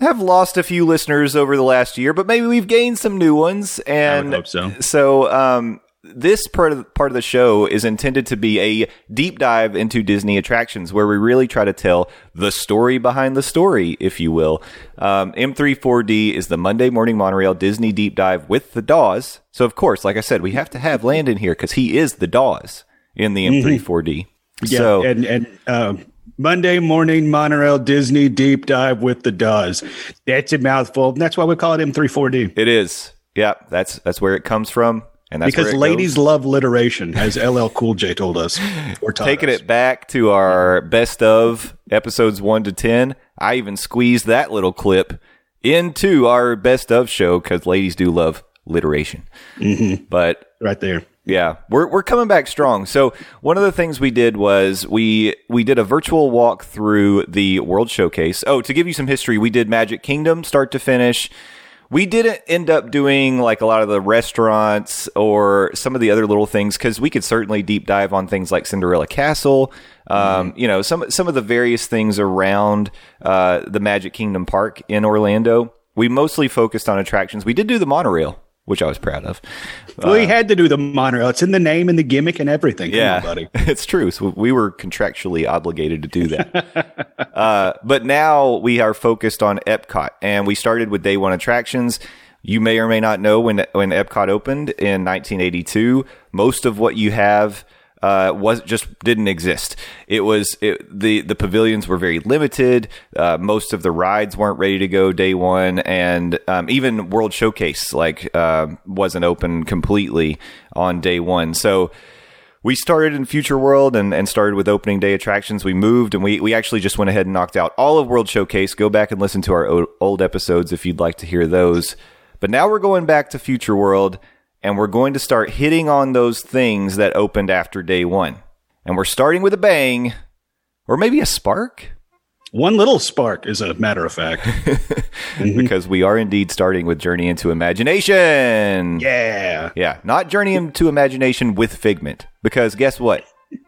have lost a few listeners over the last year, but maybe we've gained some new ones. And hope so. So, um, this part of the, part of the show is intended to be a deep dive into Disney attractions, where we really try to tell the story behind the story, if you will. Um, M34D is the Monday morning monorail Disney deep dive with the Dawes. So, of course, like I said, we have to have Landon here because he is the Dawes in the M34D. Yeah, so, and and uh, Monday morning monorail Disney deep dive with the Dawes. That's a mouthful. And that's why we call it M34D. it is. Yeah, that's that's where it comes from, and that's because ladies goes. love literation, as LL Cool J told us. Or taking us. it back to our best of episodes 1 to 10 i even squeezed that little clip into our best of show because ladies do love literation mm-hmm. but right there. yeah we're, we're coming back strong so one of the things we did was we we did a virtual walk through the world showcase oh to give you some history we did magic kingdom start to finish we didn't end up doing like a lot of the restaurants or some of the other little things because we could certainly deep dive on things like Cinderella Castle. Um, You know, some some of the various things around uh, the Magic Kingdom Park in Orlando. We mostly focused on attractions. We did do the monorail, which I was proud of. we had to do the monorail. It's in the name and the gimmick and everything. Come Yeah, on, buddy. it's true. So we were contractually obligated to do that. uh, but now we are focused on Epcot, and we started with day one attractions. You may or may not know when when Epcot opened in 1982, most of what you have uh, was just didn't exist. It was it, the the pavilions were very limited. Uh, most of the rides weren't ready to go day one, and um, even World Showcase like um wasn't open completely on day one. So we started in Future World and, and started with opening day attractions. We moved and we, we actually just went ahead and knocked out all of World Showcase. Go back and listen to our old episodes if you'd like to hear those. But now we're going back to Future World and we're going to start hitting on those things that opened after day one. And we're starting with a bang or maybe a spark One little spark, as a matter of fact. Mm-hmm. because we are indeed starting with Journey into Imagination. yeah. Yeah, not Journey into Imagination with Figment. Because guess what?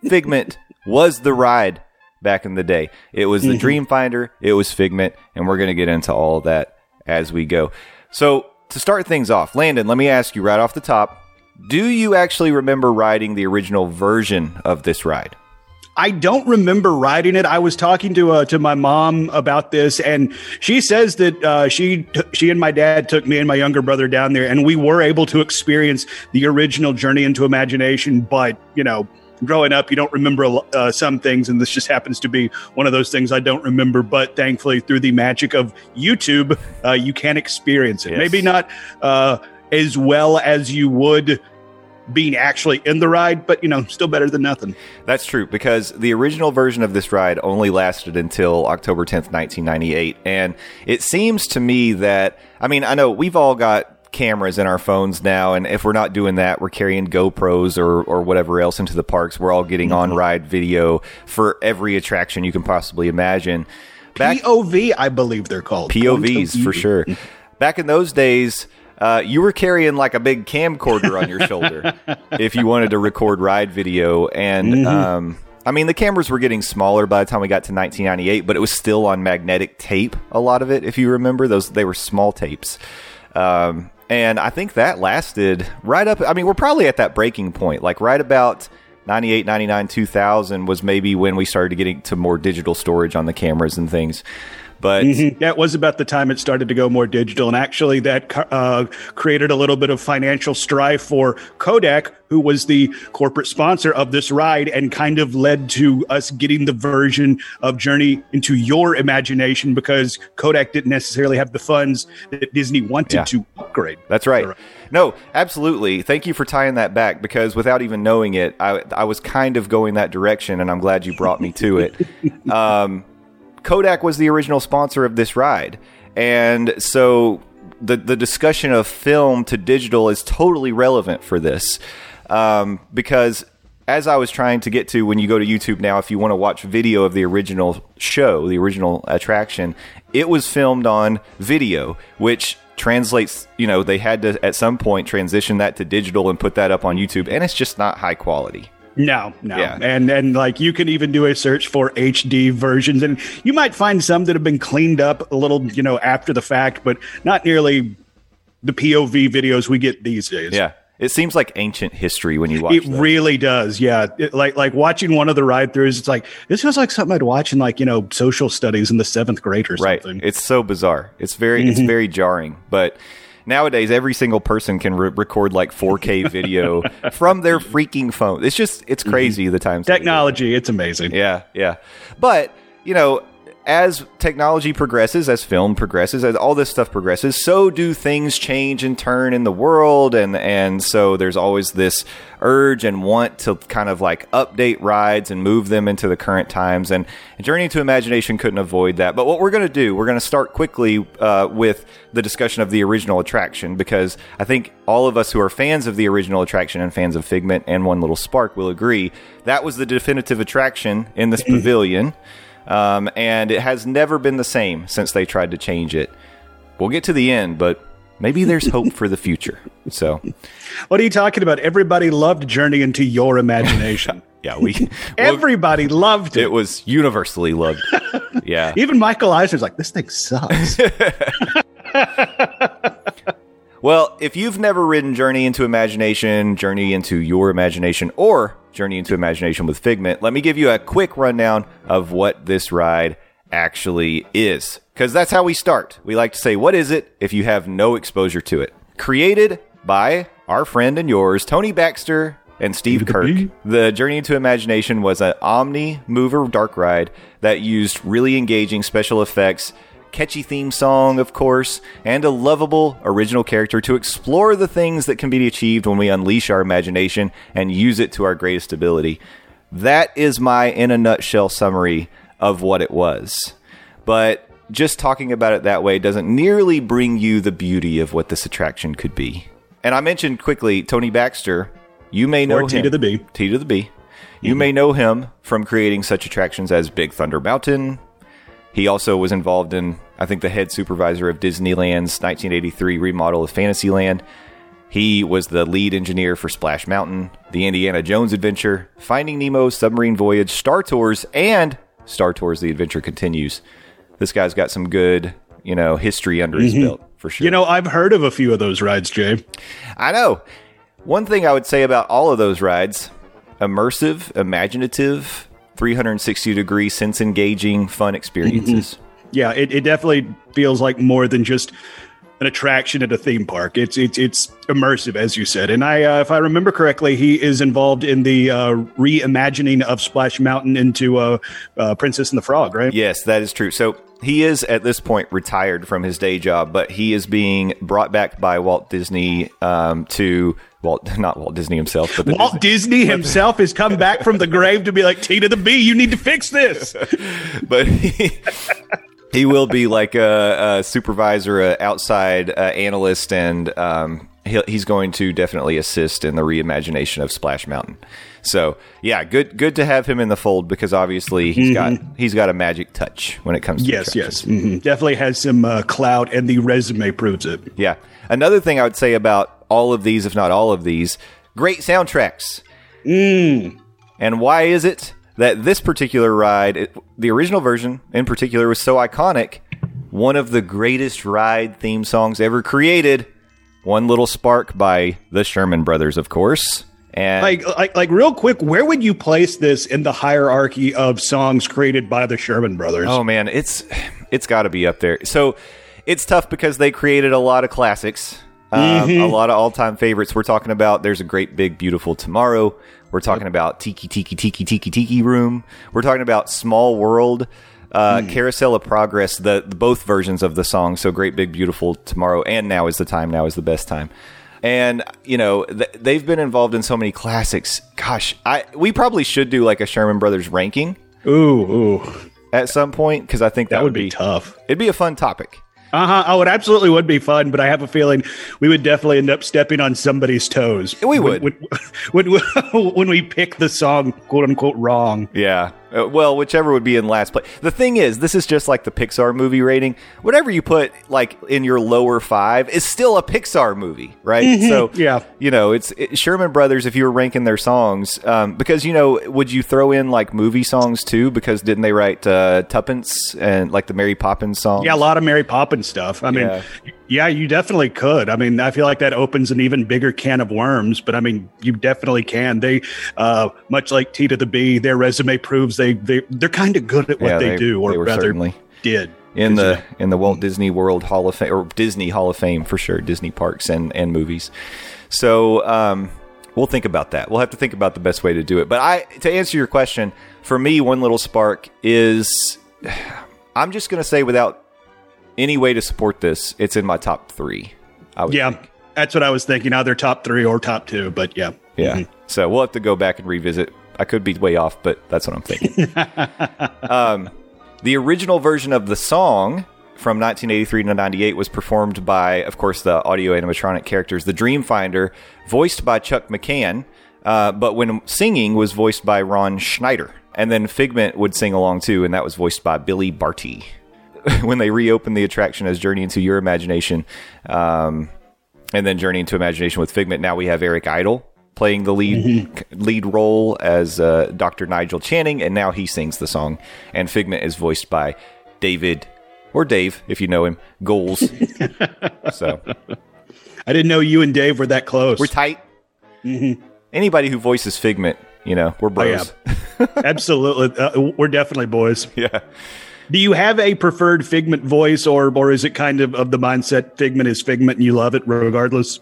Figment was the ride back in the day. It was the mm-hmm. Dream Finder, it was Figment, and we're going to get into all that as we go. So, to start things off, Landon, let me ask you right off the top do you actually remember riding the original version of this ride? I don't remember riding it. I was talking to uh, to my mom about this, and she says that uh, she t- she and my dad took me and my younger brother down there, and we were able to experience the original Journey into Imagination. But you know, growing up, you don't remember uh, some things, and this just happens to be one of those things I don't remember. But thankfully, through the magic of YouTube, uh, you can experience it. Yes. Maybe not uh, as well as you would being actually in the ride, but you know, still better than nothing. That's true because the original version of this ride only lasted until October 10th, 1998. And it seems to me that, I mean, I know we've all got cameras in our phones now, and if we're not doing that, we're carrying GoPros or, or whatever else into the parks. We're all getting on ride video for every attraction you can possibly imagine. Back, POV, I believe they're called POVs for sure. Back in those days, uh, you were carrying like a big camcorder on your shoulder if you wanted to record ride video. And um, I mean, the cameras were getting smaller by the time we got to 1998, but it was still on magnetic tape. A lot of it, if you remember, those they were small tapes. Um, and I think that lasted right up. I mean, we're probably at that breaking point, like right about 98, 99, 2000 was maybe when we started getting to more digital storage on the cameras and things. But That was about the time it started to go more digital, and actually, that uh, created a little bit of financial strife for Kodak, who was the corporate sponsor of this ride, and kind of led to us getting the version of Journey into Your Imagination because Kodak didn't necessarily have the funds that Disney wanted Yeah. to upgrade. That's right. No, absolutely. Thank you for tying that back because without even knowing it, I, I was kind of going that direction, and I'm glad you brought me to it. um, Kodak was the original sponsor of this ride, and so the the discussion of film to digital is totally relevant for this um, because. As I was trying to get to when you go to YouTube now, if you want to watch video of the original show, the original attraction, it was filmed on video, which translates, you know, they had to at some point transition that to digital and put that up on YouTube, and it's just not high quality. No, no. Yeah. And and like you can even do a search for HD versions and you might find some that have been cleaned up a little, you know, after the fact, but not nearly the POV videos we get these days. Yeah. It seems like ancient history when you watch It those. really does, yeah. It- like like watching one of the ride throughs, it's like this feels like something I'd watch in like you know social studies in the seventh grade or right. something. It's so bizarre. It's very it's mm-hmm. very jarring, but nowadays every single person can re- record like 4K video from their freaking phone. It's just it's mm-hmm. crazy the times that we live in. Technology, it's amazing. Yeah, yeah. But, you know, as technology progresses, as film progresses, as all this stuff progresses, so do things change and turn in the world and and so there's always this urge and want to kind of like update rides and move them into the current times and, Journey to Imagination couldn't avoid that. But what we're going to do, we're going to start quickly uh, with the discussion of the original attraction because I think all of us who are fans of the original attraction and fans of Figment and One Little Spark will agree that was the definitive attraction in this pavilion. Um, and it has never been the same since they tried to change it. We'll get to the end, but maybe there's hope for the future. So, What are you talking about? Everybody loved Journey into Your Imagination. yeah, we well, Everybody loved it. it was universally loved. Yeah. Even Michael Eisner's like, this thing sucks. Well, if you've never ridden Journey into Imagination, Journey into Your Imagination, or Journey into Imagination with Figment, let me give you a quick rundown of what this ride actually is. Because that's how we start. We like to say, what is it if you have no exposure to it? Created by our friend and yours, Tony Baxter and Steve Kirk. The Journey into Imagination was an Omni Mover dark ride that used really engaging special effects catchy theme song, of course, and a lovable original character to explore the things that can be achieved when we unleash our imagination and use it to our greatest ability. That is my, in a nutshell, summary of what it was. But just talking about it that way doesn't nearly bring you the beauty of what this attraction could be. And I mentioned quickly Tony Baxter. You may know Or T him. to the B. T to the B. You mm-hmm. may know him from creating such attractions as Big Thunder Mountain, he also was involved in, I think, the head supervisor of Disneyland's 1983 remodel of Fantasyland. He was the lead engineer for Splash Mountain, the Indiana Jones Adventure, Finding Nemo, Submarine Voyage, Star Tours, and Star Tours The Adventure Continues. This guy's got some good, you know, history under his mm-hmm. belt, for sure. you know, I've heard of a few of those rides, Jay. I know. One thing I would say about all of those rides immersive, imaginative, 360 degree sense engaging, fun experiences. Yeah, it, it definitely feels like more than just an attraction at a theme park. It's it's it's immersive, as you said. And I, uh, if I remember correctly, he is involved in the uh, reimagining of Splash Mountain into uh, uh, Princess and the Frog, right? Yes, that is true. So he is at this point retired from his day job, but he is being brought back by Walt Disney um, to Walt, not Walt Disney himself, but the Walt Disney himself has come back from the grave to be like, T to the B, you need to fix this. but he, he will be like a, a supervisor, a outside uh, analyst, and um, he's going to definitely assist in the reimagination of Splash Mountain. So yeah, good good to have him in the fold because obviously he's got he's got a magic touch when it comes to yes, yes. hmm Definitely has some uh, clout, and the resume proves it. Yeah. Another thing I would say about all of these, if not all of these, great soundtracks. And why is it that this particular ride, it, the original version in particular, was so iconic? One of the greatest ride theme songs ever created. One Little Spark by the Sherman Brothers, of course. And Like, like, like, real quick, where would you place this in the hierarchy of songs created by the Sherman Brothers? Oh man, it's it's got to be up there. So it's tough because they created a lot of classics, um, a lot of all-time favorites. We're talking about "There's a Great Big Beautiful Tomorrow." We're talking about "Tiki Tiki Tiki Tiki Tiki Room." We're talking about "Small World." Uh, Carousel of Progress, the, the both versions of the song. So great, big, beautiful tomorrow, and now is the time. Now is the best time. And you know th- they've been involved in so many classics. Gosh, I we probably should do like a Sherman Brothers ranking Ooh, ooh, at some point because I think that, that would be tough. It'd be a fun topic. Uh huh. Oh, it absolutely would be fun, but I have a feeling we would definitely end up stepping on somebody's toes. We would. when, when, when, when we pick the song, quote unquote, wrong. Yeah. Uh, well, whichever would be in last place. The thing is, this is just like the Pixar movie rating. Whatever you put like in your lower five is still a Pixar movie, right? So yeah. you know, it's it, Sherman Brothers. If you were ranking their songs, um, because you know, would you throw in like movie songs too? Because didn't they write uh, Tuppence and like the Mary Poppins song? Yeah, a lot of Mary Poppins stuff. I mean, Yeah. yeah. you definitely could. I mean, I feel like that opens an even bigger can of worms, but I mean, you definitely can. They, uh, much like T to the B, their resume proves they, they, they're kind of good at what Yeah, they, they- do, or they rather certainly. did. in the in the Walt Disney World Hall of Fame or Disney Hall of Fame for sure, Disney parks and and movies. So um, we'll think about that. We'll have to think about the best way to do it. But I to answer your question, for me, one little spark is I'm just going to say without any way to support this, it's in my top three. I would yeah, think. that's what I was thinking. Either top three or top two, but yeah. Yeah. So we'll have to go back and revisit. I could be way off, but that's what I'm thinking. um, the original version of the song from 1983 to 98 was performed by, of course, the audio animatronic characters, the Dreamfinder, voiced by Chuck McCann, uh, but when singing was voiced by Ron Schneider. And then Figment would sing along too, and that was voiced by Billy Barty. when they reopened the attraction as Journey into Your Imagination, um, and then Journey into Imagination with Figment. Now we have Eric Idle playing the lead lead role as uh, Dr. Nigel Channing, and now he sings the song. And Figment is voiced by David or Dave, if you know him, Goelz. so I didn't know you and Dave were that close. we're tight. Anybody who voices Figment, you know, we're Oh, yeah. bros. Absolutely, uh, we're definitely boys. yeah. Do you have a preferred Figment voice, or or is it kind of of the mindset Figment is Figment and you love it regardless?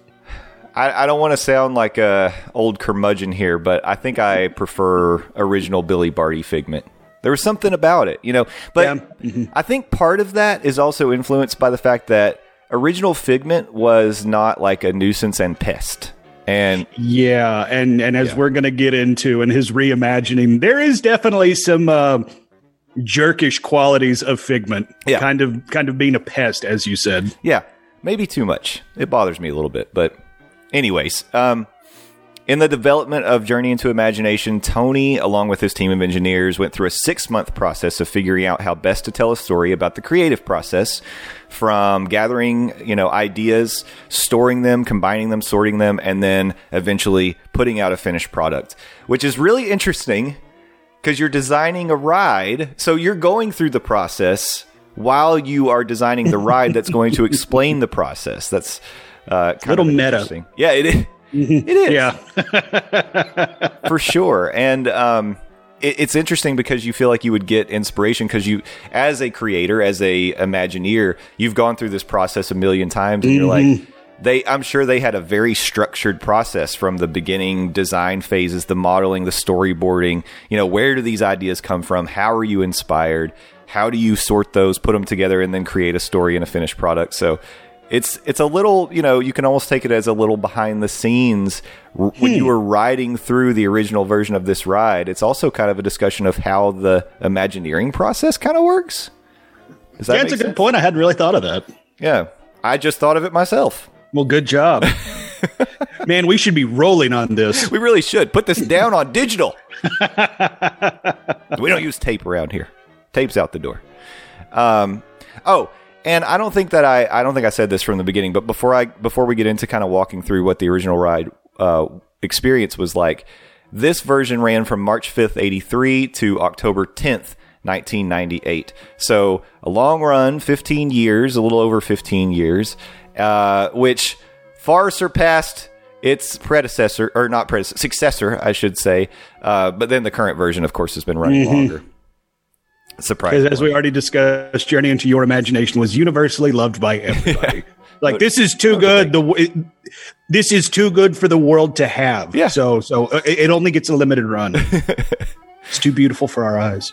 I, I don't want to sound like a old curmudgeon here, but I think I prefer original Billy Barty Figment. There was something about it, you know. But Yeah. I think part of that is also influenced by the fact that original Figment was not like a nuisance and pest. And Yeah, and and as we're going to get into in his reimagining, there is definitely some uh, jerkish qualities of Figment. Yeah. kind of kind of being a pest, as you said. yeah, maybe too much. It bothers me a little bit, but anyways, um in the development of Journey into Imagination, Tony, along with his team of engineers, went through a six month process of figuring out how best to tell a story about the creative process from gathering, you know, ideas, storing them, combining them, sorting them, and then eventually putting out a finished product, which is really interesting because you're designing a ride. So you're going through the process while you are designing the ride that's going to explain the process. That's uh, kind Little of meta. Yeah, it is. It is Yeah, for sure. And um, it, it's interesting because you feel like you would get inspiration because you, as a creator, as a Imagineer, you've gone through this process a million times, and you're like, they. I'm sure they had a very structured process from the beginning design phases, the modeling, the storyboarding. You know, where do these ideas come from? How are you inspired? How do you sort those, put them together, and then create a story and a finished product? So. It's it's a little you know you can almost take it as a little behind the scenes r- when you were riding through the original version of this ride. It's also kind of a discussion of how the Imagineering process kind of works. Does that Yeah, it's a make good sense? point. I hadn't really thought of that. Yeah, I just thought of it myself. Well, good job. Man, we should be rolling on this. We really should put this down on digital. we don't use tape around here. Tape's out the door. Um, oh, and I don't think that I I don't think I said this from the beginning, but before I before we get into kind of walking through what the original ride uh, experience was like, this version ran from March fifth, eighty three, to October tenth. 1998. So a long run, 15 years, a little over 15 years, uh, which far surpassed its predecessor, or not predecessor, successor, I should say. Uh, but then the current version, of course, has been running longer. Surprising. As we already discussed, Journey into Your Imagination was universally loved by everybody. like this is too good. The it, this is too good for the world to have. Yeah. So so uh, it, it only gets a limited run. it's too beautiful for our eyes.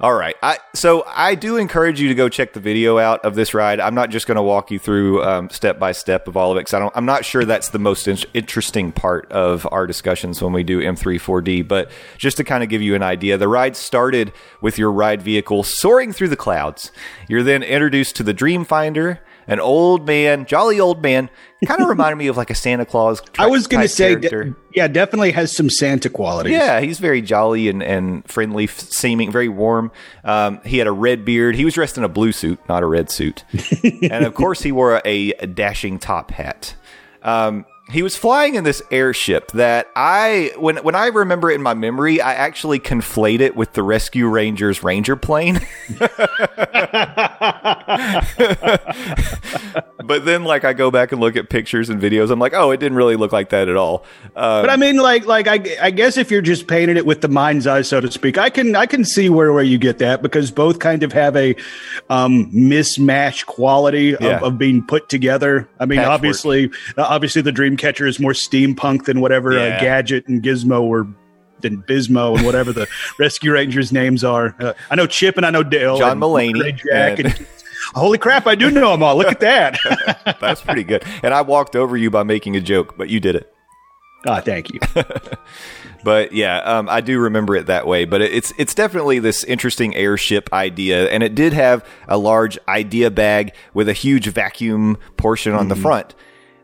All right. I, so I do encourage you to go check the video out of this ride. I'm not just going to walk you through um, step by step of all of it because I'm not sure that's the most in- interesting part of our discussions when we do M3 4D. But just to kind of give you an idea, the ride started with your ride vehicle soaring through the clouds. You're then introduced to the Dreamfinder, an old man, jolly old man, kind of reminded me of like a Santa Claus. I was going to say, de- yeah, definitely has some Santa qualities. Yeah, he's very jolly and, and friendly seeming, very warm. Um, he had a red beard. He was dressed in a blue suit, not a red suit. and of course, he wore a, a dashing top hat. Um, he was flying in this airship that I, when when I remember it in my memory, I actually conflate it with the Rescue Rangers Ranger plane. but then, like, I go back and look at pictures and videos. I'm like, oh, it didn't really look like that at all. Uh, But I mean, like, like I, I guess if you're just painting it with the mind's eye, so to speak, I can, I can see where, where you get that because both kind of have a um, mismatch quality of, Yeah. of being put together. I mean, Patchwork. obviously, obviously, the Dreamcatcher is more steampunk than whatever Yeah. uh, Gadget and Gizmo or than Bismo and whatever the Rescue Rangers names are. Uh, I know Chip and I know Dale, John and Mulaney Ray Jack, and- and, holy crap, I do know them all. Look at that. That's pretty good. And I walked over you by making a joke, but you did it. Ah, thank you. But yeah, um, I do remember it that way. But it's it's definitely this interesting airship idea, and it did have a large idea bag with a huge vacuum portion on the front.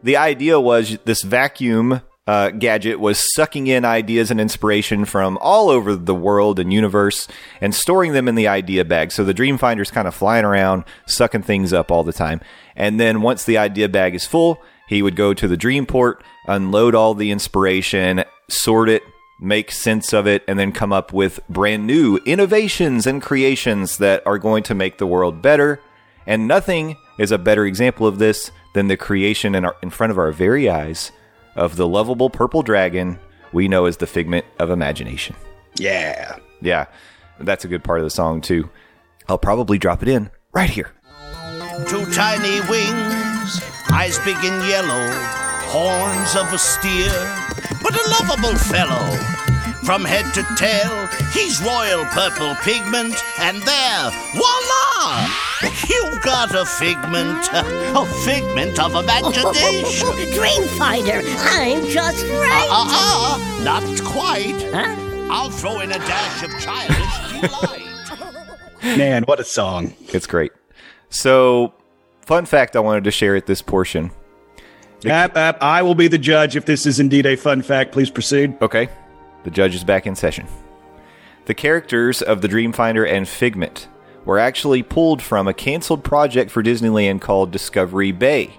The idea was this vacuum uh, gadget was sucking in ideas and inspiration from all over the world and universe and storing them in the idea bag. So the Dreamfinder's kind of flying around, sucking things up all the time. And then once the idea bag is full, he would go to the Dreamport, unload all the inspiration, sort it, make sense of it, and then come up with brand new innovations and creations that are going to make the world better. And nothing is a better example of this than the creation in, our, in front of our very eyes of the lovable purple dragon we know as the figment of imagination. yeah. Yeah, that's a good part of the song, too. I'll probably drop it in right here. Two tiny wings, eyes big and yellow, horns of a steer, but a lovable fellow. From head to tail, he's royal purple pigment, and there, voila! You've got a figment, a figment of imagination. Dreamfinder, I'm just right. Uh-uh, not quite. Huh? I'll throw in a dash of childish delight. Man, what a song. It's great. So, fun fact I wanted to share at this portion. App, app, I will be the judge if this is indeed a fun fact. Please proceed. Okay, the judge is back in session. The characters of the Dreamfinder and Figment were actually pulled from a canceled project for Disneyland called Discovery Bay.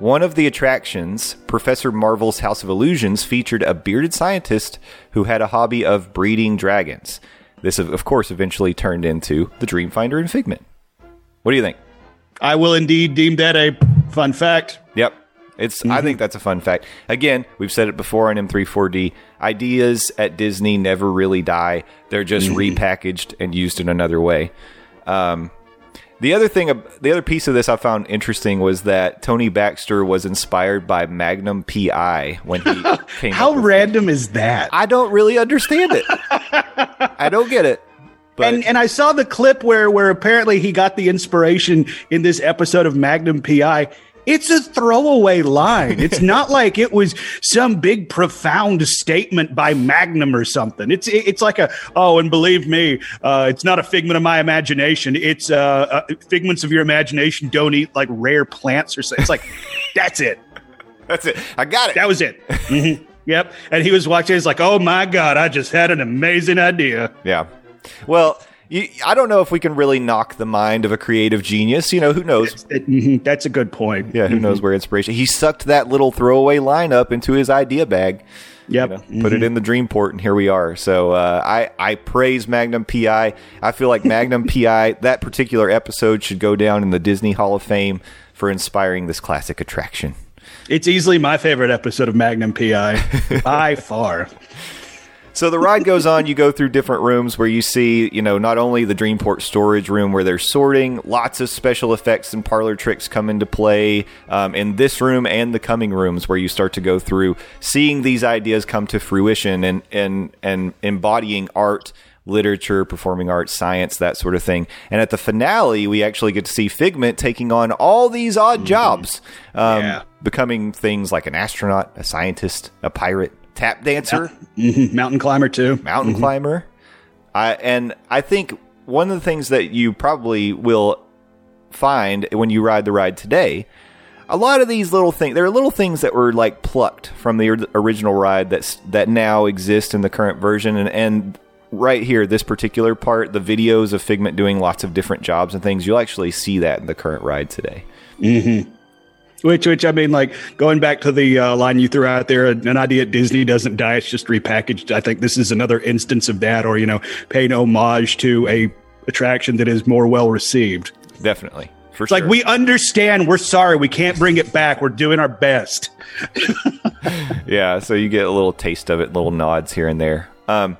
One of the attractions, Professor Marvel's House of Illusions, featured a bearded scientist who had a hobby of breeding dragons. This, of course, eventually turned into the Dreamfinder and Figment. What do you think? I will indeed deem that a fun fact. Yep. It's. I think that's a fun fact. Again, we've said it before on M34D. ideas at Disney never really die. They're just mm-hmm. repackaged and used in another way. Um, the other thing, the other piece of this I found interesting was that Tony Baxter was inspired by Magnum PI when he came. How random is that? I don't really understand it. I don't get it. But and and I saw the clip where where apparently he got the inspiration in this episode of Magnum PI. It's a throwaway line. It's not like it was some big profound statement by Magnum or something. It's it's like a oh, and believe me, uh, it's not a figment of my imagination. It's uh, uh, figments of your imagination. Don't eat like rare plants or something. It's like that's it. that's it. I got it. That was it. Mhm. Yep. And he was watching. He's like, oh my god, I just had an amazing idea. Yeah. Well, you, I don't know if we can really knock the mind of a creative genius. You know, who knows? Mhm, that's a good point. Yeah, who knows where inspiration? He sucked that little throwaway line up into his idea bag. Yep. you know, put it in the dream port, and here we are. So uh, I I praise Magnum PI. I feel like Magnum PI that particular episode should go down in the Disney Hall of Fame for inspiring this classic attraction. It's easily my favorite episode of Magnum PI by far. So the ride goes on. You go through different rooms where you see, you know, not only the Dreamport storage room where they're sorting, lots of special effects and parlor tricks come into play um, in this room and the coming rooms where you start to go through, seeing these ideas come to fruition and and and embodying art. Literature, performing arts, science, that sort of thing. And at the finale, we actually get to see Figment taking on all these odd jobs, um, Yeah. becoming things like an astronaut, a scientist, a pirate, tap dancer Mhm, Mountain climber too. mountain climber. I and I think one of the things that you probably will find when you ride the ride today, a lot of these little things, there are little things that were like plucked from the original ride that's that now exist in the current version, and and right here, this particular part, the videos of Figment doing lots of different jobs and things, you'll actually see that in the current ride today. Which, which I mean, like going back to the uh, line you threw out there, an idea at Disney doesn't die; it's just repackaged. I think this is another instance of that, or you know, paying homage to a attraction that is more well received. Definitely, for It's like we understand. We're sorry, we can't bring it back. We're doing our best. yeah, so you get a little taste of it, little nods here and there. Um,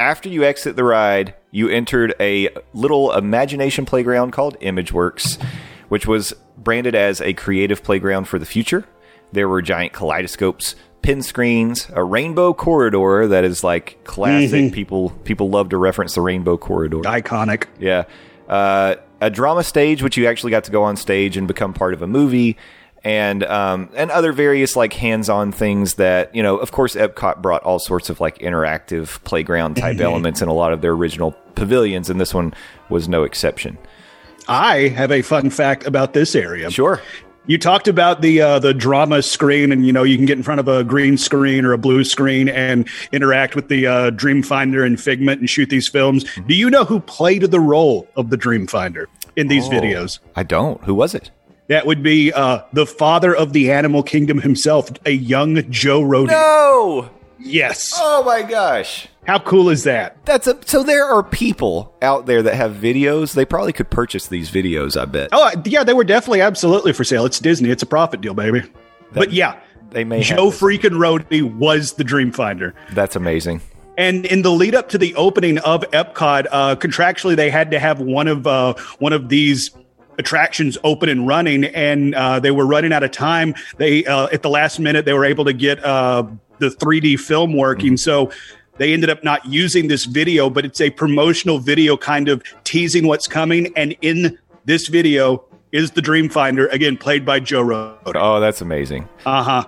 after you exit the ride, you entered a little imagination playground called ImageWorks, which was branded as a creative playground for the future. There were giant kaleidoscopes, pin screens, a rainbow corridor that is like classic. People people love to reference the rainbow corridor. Iconic. Yeah. Uh, a drama stage, which you actually got to go on stage and become part of a movie, and um, and other various like hands-on things that you know. Of course, Epcot brought all sorts of like interactive playground type elements in a lot of their original pavilions, and this one was no exception. I have a fun fact about this area. Sure. You talked about the uh, the drama screen, and you know you can get in front of a green screen or a blue screen and interact with the uh, Dreamfinder and Figment and shoot these films. Do you know who played the role of the Dreamfinder in these videos? I don't. Who was it? That would be uh, the father of the animal kingdom himself, a young Joe Rohde. No. Yes. Oh my gosh. How cool is that? That's a so there are people out there that have videos. They probably could purchase these videos, I bet. Oh, yeah, they were definitely absolutely for sale. It's Disney. It's a profit deal, baby. but yeah, They may Joe freaking Rohde was the Dreamfinder. That's amazing. And in the lead up to the opening of Epcot, uh, contractually they had to have one of uh, one of these attractions open and running, and uh, they were running out of time. They uh, at the last minute they were able to get uh, the 3D film working, so. They ended up not using this video, but it's a promotional video kind of teasing what's coming. And in this video is the Dreamfinder, again, played by Joe Rogan. Oh, that's amazing. Uh huh.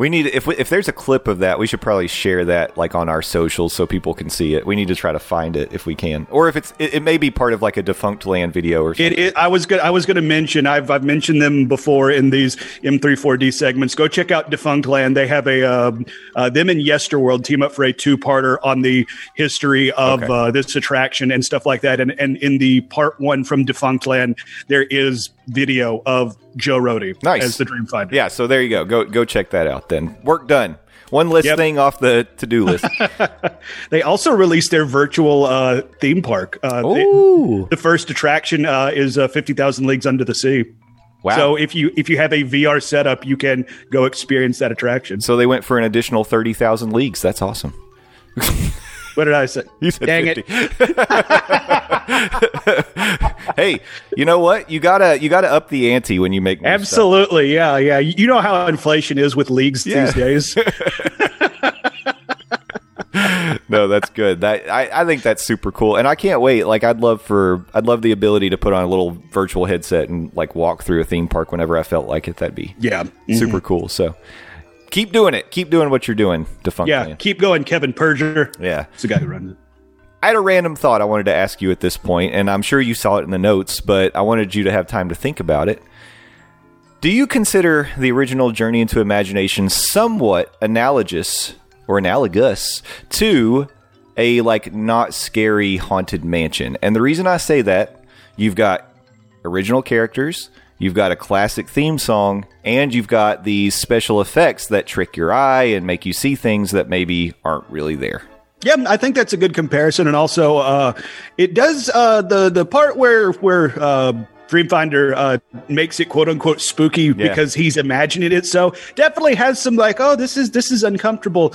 We need if we, if there's a clip of that, we should probably share that like on our socials so people can see it. We need to try to find it if we can, or if it's it, it may be part of like a defunct land video or something. It, it, I was good. I was going to mention. I've I've mentioned them before in these M34D segments. Go check out Defunct Land. They have a um, uh, them and Yesterworld team up for a two parter on the history of Okay. uh, this attraction and stuff like that. And and in the part one from Defunct Land, there is video of Joe Rohde Nice. as the Dreamfinder. yeah, so there you go. Go go check that out. Then work done. One less Yep. thing off the to do list. They also released their virtual uh, theme park. Uh, Ooh, the first attraction uh, is uh, Fifty Thousand Leagues Under the Sea. Wow. So if you if you have a VR setup, you can go experience that attraction. So they went for an additional 30,000 leagues. That's awesome. What did I say? You said Dang 50. it! hey, you know what? You gotta you gotta up the ante when you make new stuff. Absolutely, yeah, yeah. You know how inflation is with leagues Yeah. these days. no, that's good. That I, I think that's super cool, and I can't wait. Like, I'd love for I'd love the ability to put on a little virtual headset and like walk through a theme park whenever I felt like it. That'd be yeah, mm-hmm. super cool. So, keep doing it. Keep doing what you're doing. Defunct yeah. Keep going, Kevin Perjurer. Yeah. It's the guy who runs it. I had a random thought I wanted to ask you at this point, and I'm sure you saw it in the notes, but I wanted you to have time to think about it. Do you consider the original Journey into Imagination somewhat analogous or analogous to a like not scary haunted mansion? And the reason I say that, you've got original characters, you've got a classic theme song, and you've got these special effects that trick your eye and make you see things that maybe aren't really there. Yeah, I think that's a good comparison, and also uh, it does uh, the the part where where uh, Dreamfinder uh, makes it quote unquote spooky because he's imagining it. So definitely has some like, oh, this is this is uncomfortable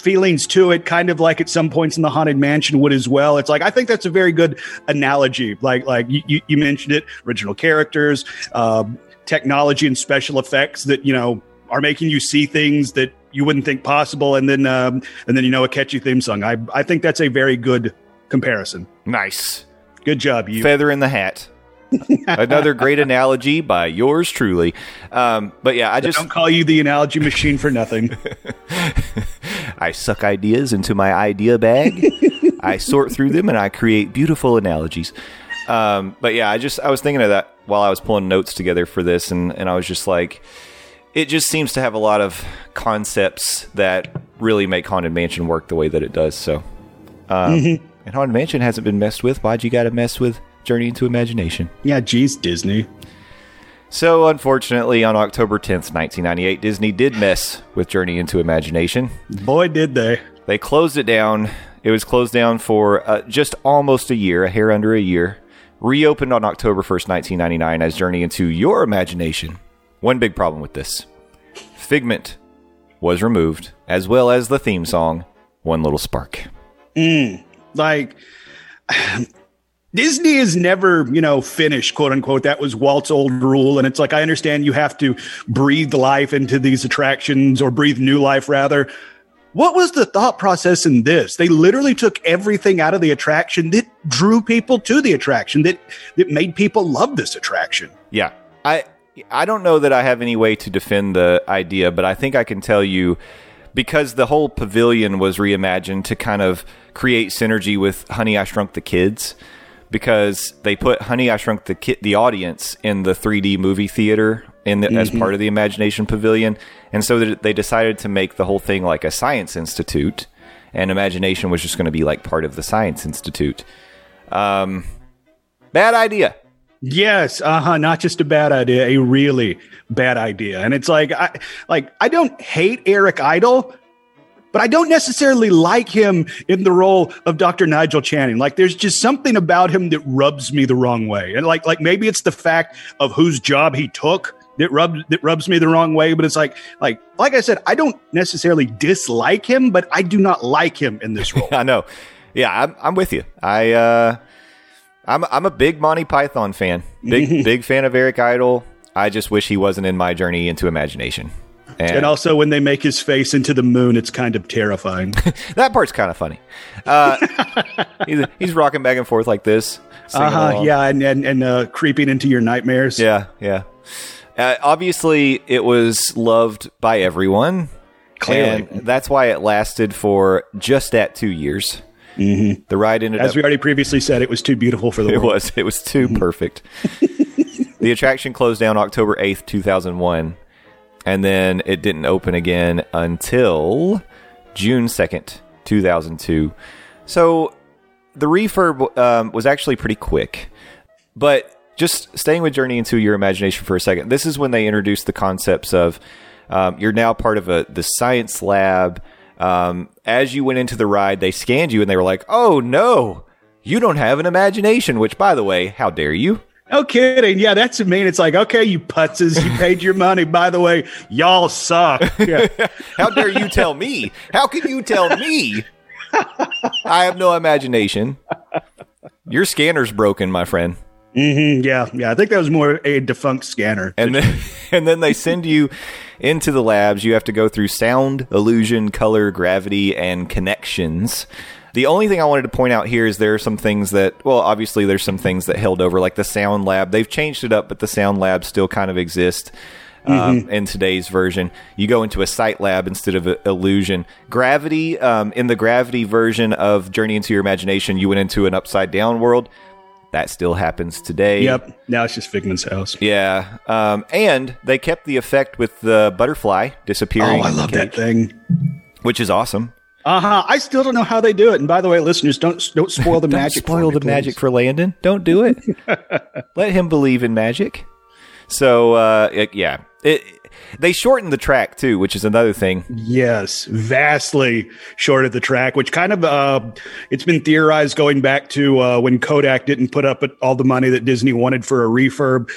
feelings to it, kind of like at some points in the haunted mansion would as well. It's like I think that's a very good analogy. Like like you, you- mentioned it, original characters, uh, technology and special effects that you know are making you see things that you wouldn't think possible, and then um, and then you know a catchy theme song. I I think that's a very good comparison. Nice. Good job, you. Feather in the hat. Another great analogy by yours truly. Um, but yeah, I just don't call you the analogy machine for nothing. I suck ideas into my idea bag. I sort through them and I create beautiful analogies. Um, but yeah, I just I was thinking of that while I was pulling notes together for this, and and I was just like, it just seems to have a lot of concepts that really make Haunted Mansion work the way that it does. So, um, Mhm. and Haunted Mansion hasn't been messed with. Why'd you got to mess with Journey into Imagination? yeah, geez, Disney. So, unfortunately, on October 10th, 1998, Disney did mess with Journey into Imagination. Boy, did they. They closed it down. It was closed down for uh, just almost a year, a hair under a year. Reopened on October 1st, 1999, as Journey into Your Imagination. One big problem with this Figment was removed, as well as the theme song, One Little Spark. Mm, like Disney is never, you know, finished, quote unquote. That was Walt's old rule. And it's like, I understand you have to breathe life into these attractions or breathe new life, rather. What was the thought process in this? They literally took everything out of the attraction that drew people to the attraction, that, that made people love this attraction. Yeah. I I don't know that I have any way to defend the idea, but I think I can tell you because the whole pavilion was reimagined to kind of create synergy with Honey I Shrunk the Kids because they put Honey I Shrunk the Kid the audience in the 3D movie theater in the, as Mhm. part of the Imagination Pavilion, and so they decided to make the whole thing like a science institute, and Imagination was just going to be like part of the Science Institute. Um, bad idea. Yes, uh huh. Not just a bad idea, a really bad idea. And it's like, I like I don't hate Eric Idle, but I don't necessarily like him in the role of Dr. Nigel Channing. Like, there's just something about him that rubs me the wrong way. And like, like maybe it's the fact of whose job he took that rubs that rubs me the wrong way. But it's like, like, like I said, I don't necessarily dislike him, but I do not like him in this role. I know. Yeah, I'm, I'm with you. I uh, I'm I'm a big Monty Python fan. Big big fan of Eric Idle. I just wish he wasn't in my journey into imagination. And, and also, when they make his face into the moon, it's kind of terrifying. that part's kind of funny. Uh, he's, he's rocking back and forth like this. Uh huh. Yeah, and and, and uh, creeping into your nightmares. Yeah, yeah. Uh, obviously, it was loved by everyone. Clearly. And that's why it lasted for just at two years. Mm-hmm. The ride ended As up. we already previously said, it was too beautiful for the It world. was. It was too perfect. the attraction closed down October 8th, 2001, and then it didn't open again until June 2nd, 2002. So the refurb um, was actually pretty quick. But just staying with Journey into your imagination for a second, this is when they introduced the concepts of um, you're now part of a the science lab. Um, as you went into the ride, they scanned you and they were like, "Oh no, you don't have an imagination." Which, by the way, how dare you? No kidding. Yeah, that's mean. It's like, okay, you putzes, you paid your money. By the way, y'all suck. Yeah. How dare you tell me? How can you tell me? I have no imagination. Your scanner's broken, my friend. hmm yeah, yeah. I think that was more a defunct scanner. And then and then they send you into the labs. You have to go through sound, illusion, color, gravity, and connections. The only thing I wanted to point out here is there are some things that, well, obviously there's some things that held over, like the sound lab. They've changed it up, but the sound lab still kind of exists um, in today's version. You go into a sight lab instead of a illusion. Gravity, um, in the gravity version of Journey into Your Imagination, you went into an upside down world. That still happens today. Yep. Now it's just Figment's house. Yeah. Um, and they kept the effect with the butterfly disappearing. Oh, I love that thing. Which is awesome. Uh huh. I still don't know how they do it. And by the way, listeners, don't don't spoil the Don't magic. for spoil me, the please. magic for Landon. Don't do it. Let him believe in magic. So, uh, yeah. It, they shortened the track too, which is another thing. Yes, vastly short of the track, which kind of uh, it's been theorized going back to uh, when Kodak didn't put up all the money that Disney wanted for a refurb.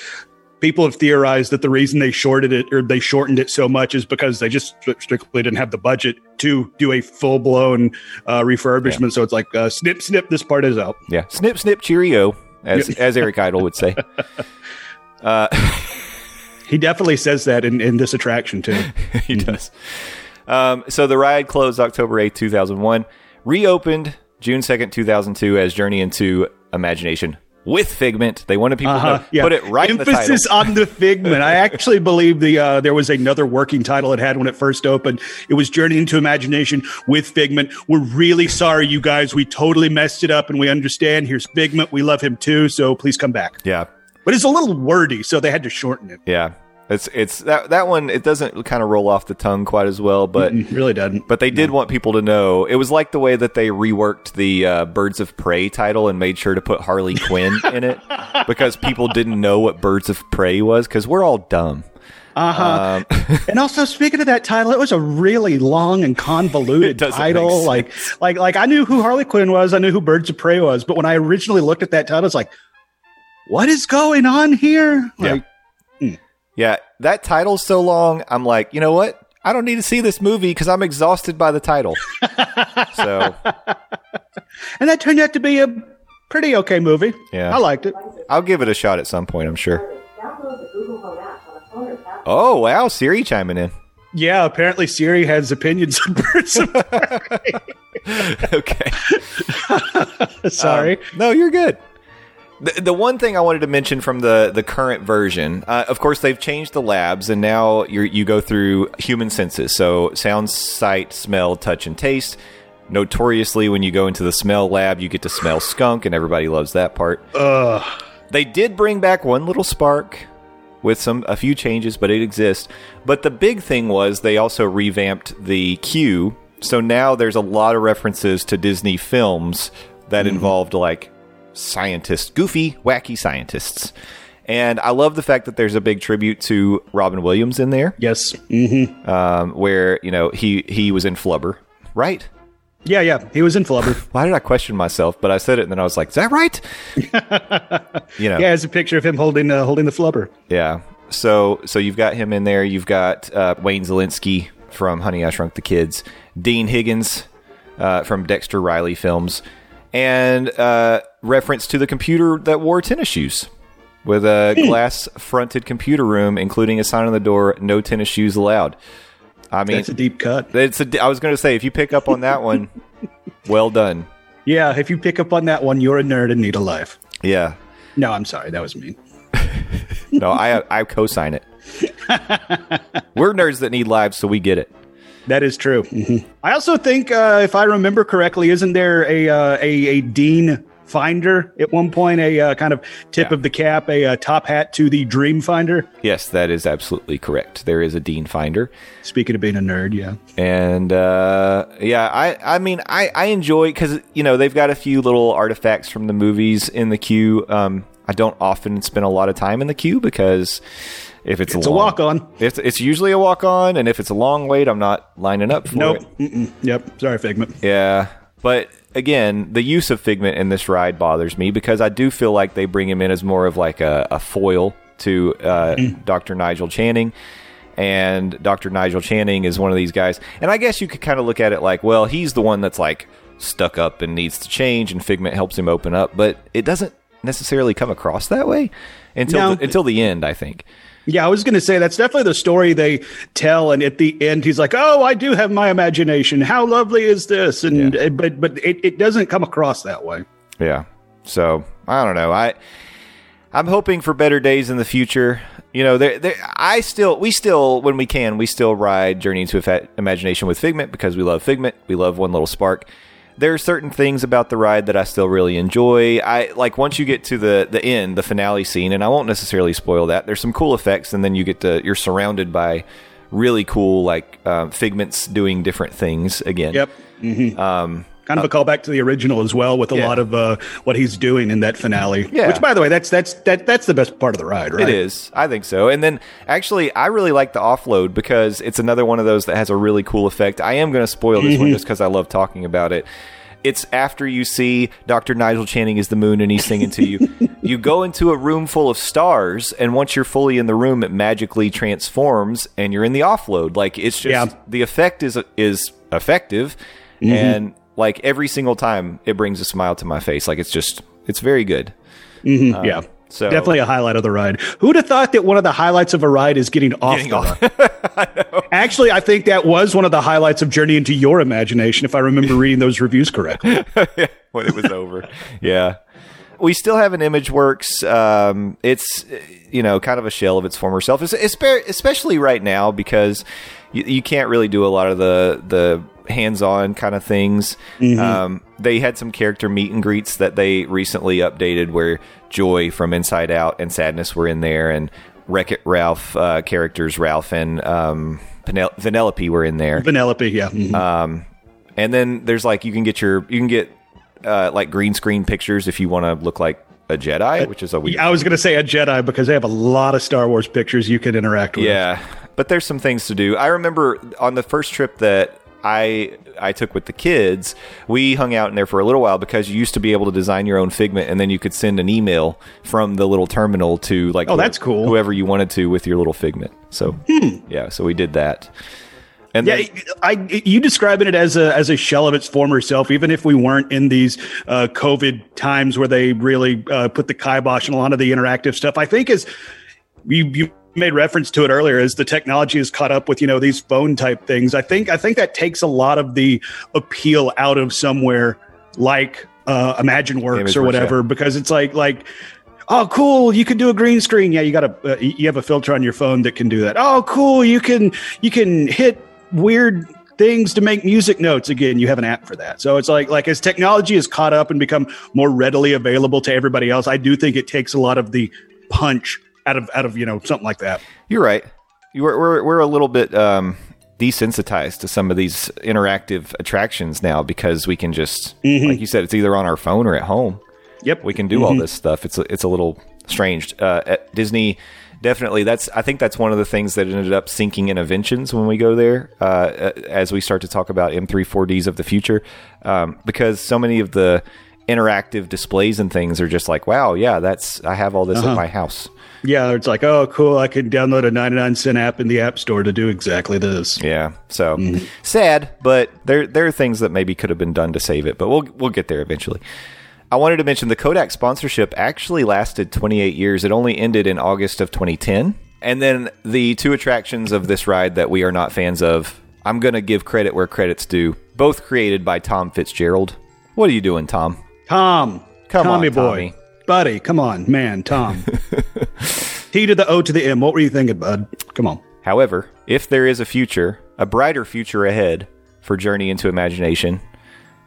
People have theorized that the reason they shorted it or they shortened it so much is because they just stri- strictly didn't have the budget to do a full blown uh, refurbishment. So it's like uh, snip, snip. This part is out. Yeah. Snip, snip, cheerio, as, as Eric Idle would say. He definitely says that in, in this attraction too. he does. Um, so the ride closed October 8th, 2001, reopened June 2nd, 2002 as Journey into Imagination with Figment. They wanted people Uh-huh, to put it right in the. Emphasis on the figment. I actually believe the uh, there was another working title it had when it first opened. It was Journey into Imagination with Figment. We're really sorry, you guys. We totally messed it up, and we understand. Here's Figment. We love him too. So please come back. Yeah. But it's a little wordy, so they had to shorten it. Yeah. It's it's that that one it doesn't kind of roll off the tongue quite as well, but really doesn't. but they did want people to know. It was like the way that they reworked the uh, Birds of Prey title and made sure to put Harley Quinn in it because people didn't know what Birds of Prey was because we're all dumb. Uh huh. and also, speaking of that title, it was a really long and convoluted title. Like, like, like I knew who Harley Quinn was. I knew who Birds of Prey was. But when I originally looked at that title, it's like, what is going on here? Like, Yeah, that title's so long. I'm like, you know what? I don't need to see this movie because I'm exhausted by the title. so and that turned out to be a pretty okay movie. Yeah. I liked it. I'll give it a shot at some point. I'm sure. Oh wow, Siri chiming in. Yeah, apparently Siri has opinions on Birds of okay. Sorry. Um, no, you're good. The, the one thing I wanted to mention from the, the current version, uh, of course, they've changed the labs, and now you you go through human senses. So sound, sight, smell, touch, and taste. Notoriously, when you go into the smell lab, you get to smell skunk, and everybody loves that part. Ugh. They did bring back one little spark with some a few changes, but it exists. But the big thing was they also revamped the queue. So now there's a lot of references to Disney films that involved like scientists, goofy, wacky scientists. And I love the fact that there's a big tribute to Robin Williams in there, Yes. hmm um, where you know he he was in Flubber, right? Yeah, yeah. He was in Flubber. Why did I question myself? But I said it, and then I was like, "Is that right?" you know, Yeah, it's a picture of him holding uh, holding the flubber. Yeah. So so you've got him in there. You've got uh, Wayne Szalinski from Honey I Shrunk the Kids, Dean Higgins uh, from Dexter Riley films, and uh, reference to the computer that wore tennis shoes with a glass fronted computer room, including a sign on the door: "No tennis shoes allowed." I mean, That's a deep cut. it's a. I was going to say if you pick up on that one, well done. Yeah, if you pick up on that one, you're a nerd and need a life. Yeah. No, I'm sorry. That was mean. No, I I co-sign it. We're nerds that need lives, so we get it. That is true. Mhm. I also think, uh, if I remember correctly, isn't there a uh, a, a dean finder at one point? A uh, kind of tip Yeah. of the cap, a uh, top hat to the dream finder. Yes, that is absolutely correct. There is a Dean Finder, Speaking of being a nerd, yeah. and uh, yeah, I I mean I I enjoy because you know they've got a few little artifacts from the movies in the queue. Um, I don't often spend a lot of time in the queue because if it's, It's a, a walk on. It's it's usually a walk on, and if it's a long wait, I'm not lining up for Nope. it. Mm-mm. Yep. Sorry, Figment. Yeah, but again, the use of Figment in this ride bothers me because I do feel like they bring him in as more of like a, a foil to uh, Dr. Nigel Channing. And Dr. Nigel Channing is one of these guys. And I guess you could kind of look at it like, well, he's the one that's like stuck up and needs to change, and Figment helps him open up. But it doesn't necessarily come across that way until No. the, until the end, I think. Yeah, I was going to say that's definitely the story they tell, and at the end, he's like, "Oh, I do have my imagination. How lovely is this?" And uh, but but it, it doesn't come across that way. Yeah. So I don't know. I I'm hoping for better days in the future. You know, there, there, I still, we still, when we can, we still ride Journey into Imagination with Figment because we love Figment. We love One Little Spark. There are certain things about the ride that I still really enjoy. I like once you get to the the end, the finale scene, and I won't necessarily spoil that. There's some cool effects, and then you get to you're surrounded by really cool like uh, figments doing different things again. Yep. hmm Um, kind of a callback to the original as well, with a Yeah. lot of uh, what he's doing in that finale. Yeah. Which, by the way, that's that's that that's the best part of the ride, right? It is. I think so. And then actually, I really like the offload because it's another one of those that has a really cool effect. I am going to spoil this one Mhm. just because I love talking about it. It's after you see Dr. Nigel Channing is the moon and he's singing to you. you go into a room full of stars, and once you're fully in the room, it magically transforms and you're in the offload. Like it's just Yeah. the effect is is effective, Mhm. and like every single time, it brings a smile to my face. Like it's just it's very good. Mhm, Um, yeah. so- definitely a highlight of the ride. Who'd have thought that one of the highlights of a ride is getting off Getting the off. ride? Actually, I think that was one of the highlights of Journey into Your Imagination, if I remember reading those reviews correctly. when it was over. Yeah. We still have an ImageWorks. Um, it's you know kind of a shell of its former self, espe- especially right now because you, you can't really do a lot of the the hands-on kind of things. Mhm. Um, they had some character meet and greets that they recently updated, where Joy from Inside Out and Sadness were in there, and Wreck It Ralph uh, characters Ralph and um, Penel- Vanellope were in there. Vanellope, yeah. Mhm. Um, and then there's like you can get your you can get uh, like green screen pictures if you want to look like a Jedi, which is a weird. I was going to say a Jedi because they have a lot of Star Wars pictures you can interact with. Yeah, but there's some things to do. I remember on the first trip that I I took with the kids, we hung out in there for a little while because you used to be able to design your own figment, and then you could send an email from the little terminal to like Oh, that's cool. Hmm. whoever you wanted to with your little figment. So yeah, so we did that. And yeah, then, I you describing it as a as a shell of its former self. Even if we weren't in these uh, COVID times where they really uh, put the kibosh on a lot of the interactive stuff, I think is you you made reference to it earlier, is the technology is caught up with you know these phone type things. I think I think that takes a lot of the appeal out of somewhere like uh, Imagine Works or whatever, because it's like like. Oh, cool! You can do a green screen. Yeah, you got a uh, you have a filter on your phone that can do that. Oh, cool! You can you can hit weird things to make music notes again you have an app for that so it's like like as technology is caught up and become more readily available to everybody else i do think it takes a lot of the punch out of out of you know something like that You're right. You we're, we're we're a little bit um, desensitized to some of these interactive attractions now because we can just, Mhm. like you said, it's either on our phone or at home. Yep, we can do all Mhm. this stuff. It's a, it's a little strange. Uh, at Disney, definitely. That's I think that's one of the things that ended up sinking Innoventions when we go there. Uh, as we start to talk about M34Ds of the future, um, because so many of the interactive displays and things are just like, wow, yeah, that's I have all this Uh-huh. at my house. Yeah it's like oh cool i can download a 99 cent app in the app store to do exactly this Yeah. So mm-hmm. sad, but there there are things that maybe could have been done to save it, but we'll we'll get there eventually. I wanted to mention the Kodak sponsorship actually lasted 28 years. It only ended in August of 2010. And then the two attractions of this ride that we are not fans of, I'm going to give credit where credit's due. Both created by Tom Fitzgerald. What are you doing, Tom? tom Come tommy on, boy Tommy. Buddy come on man tom. T to the o to the m. What were you thinking bud? Come on. However, if there is a future, a brighter future ahead for Journey into Imagination,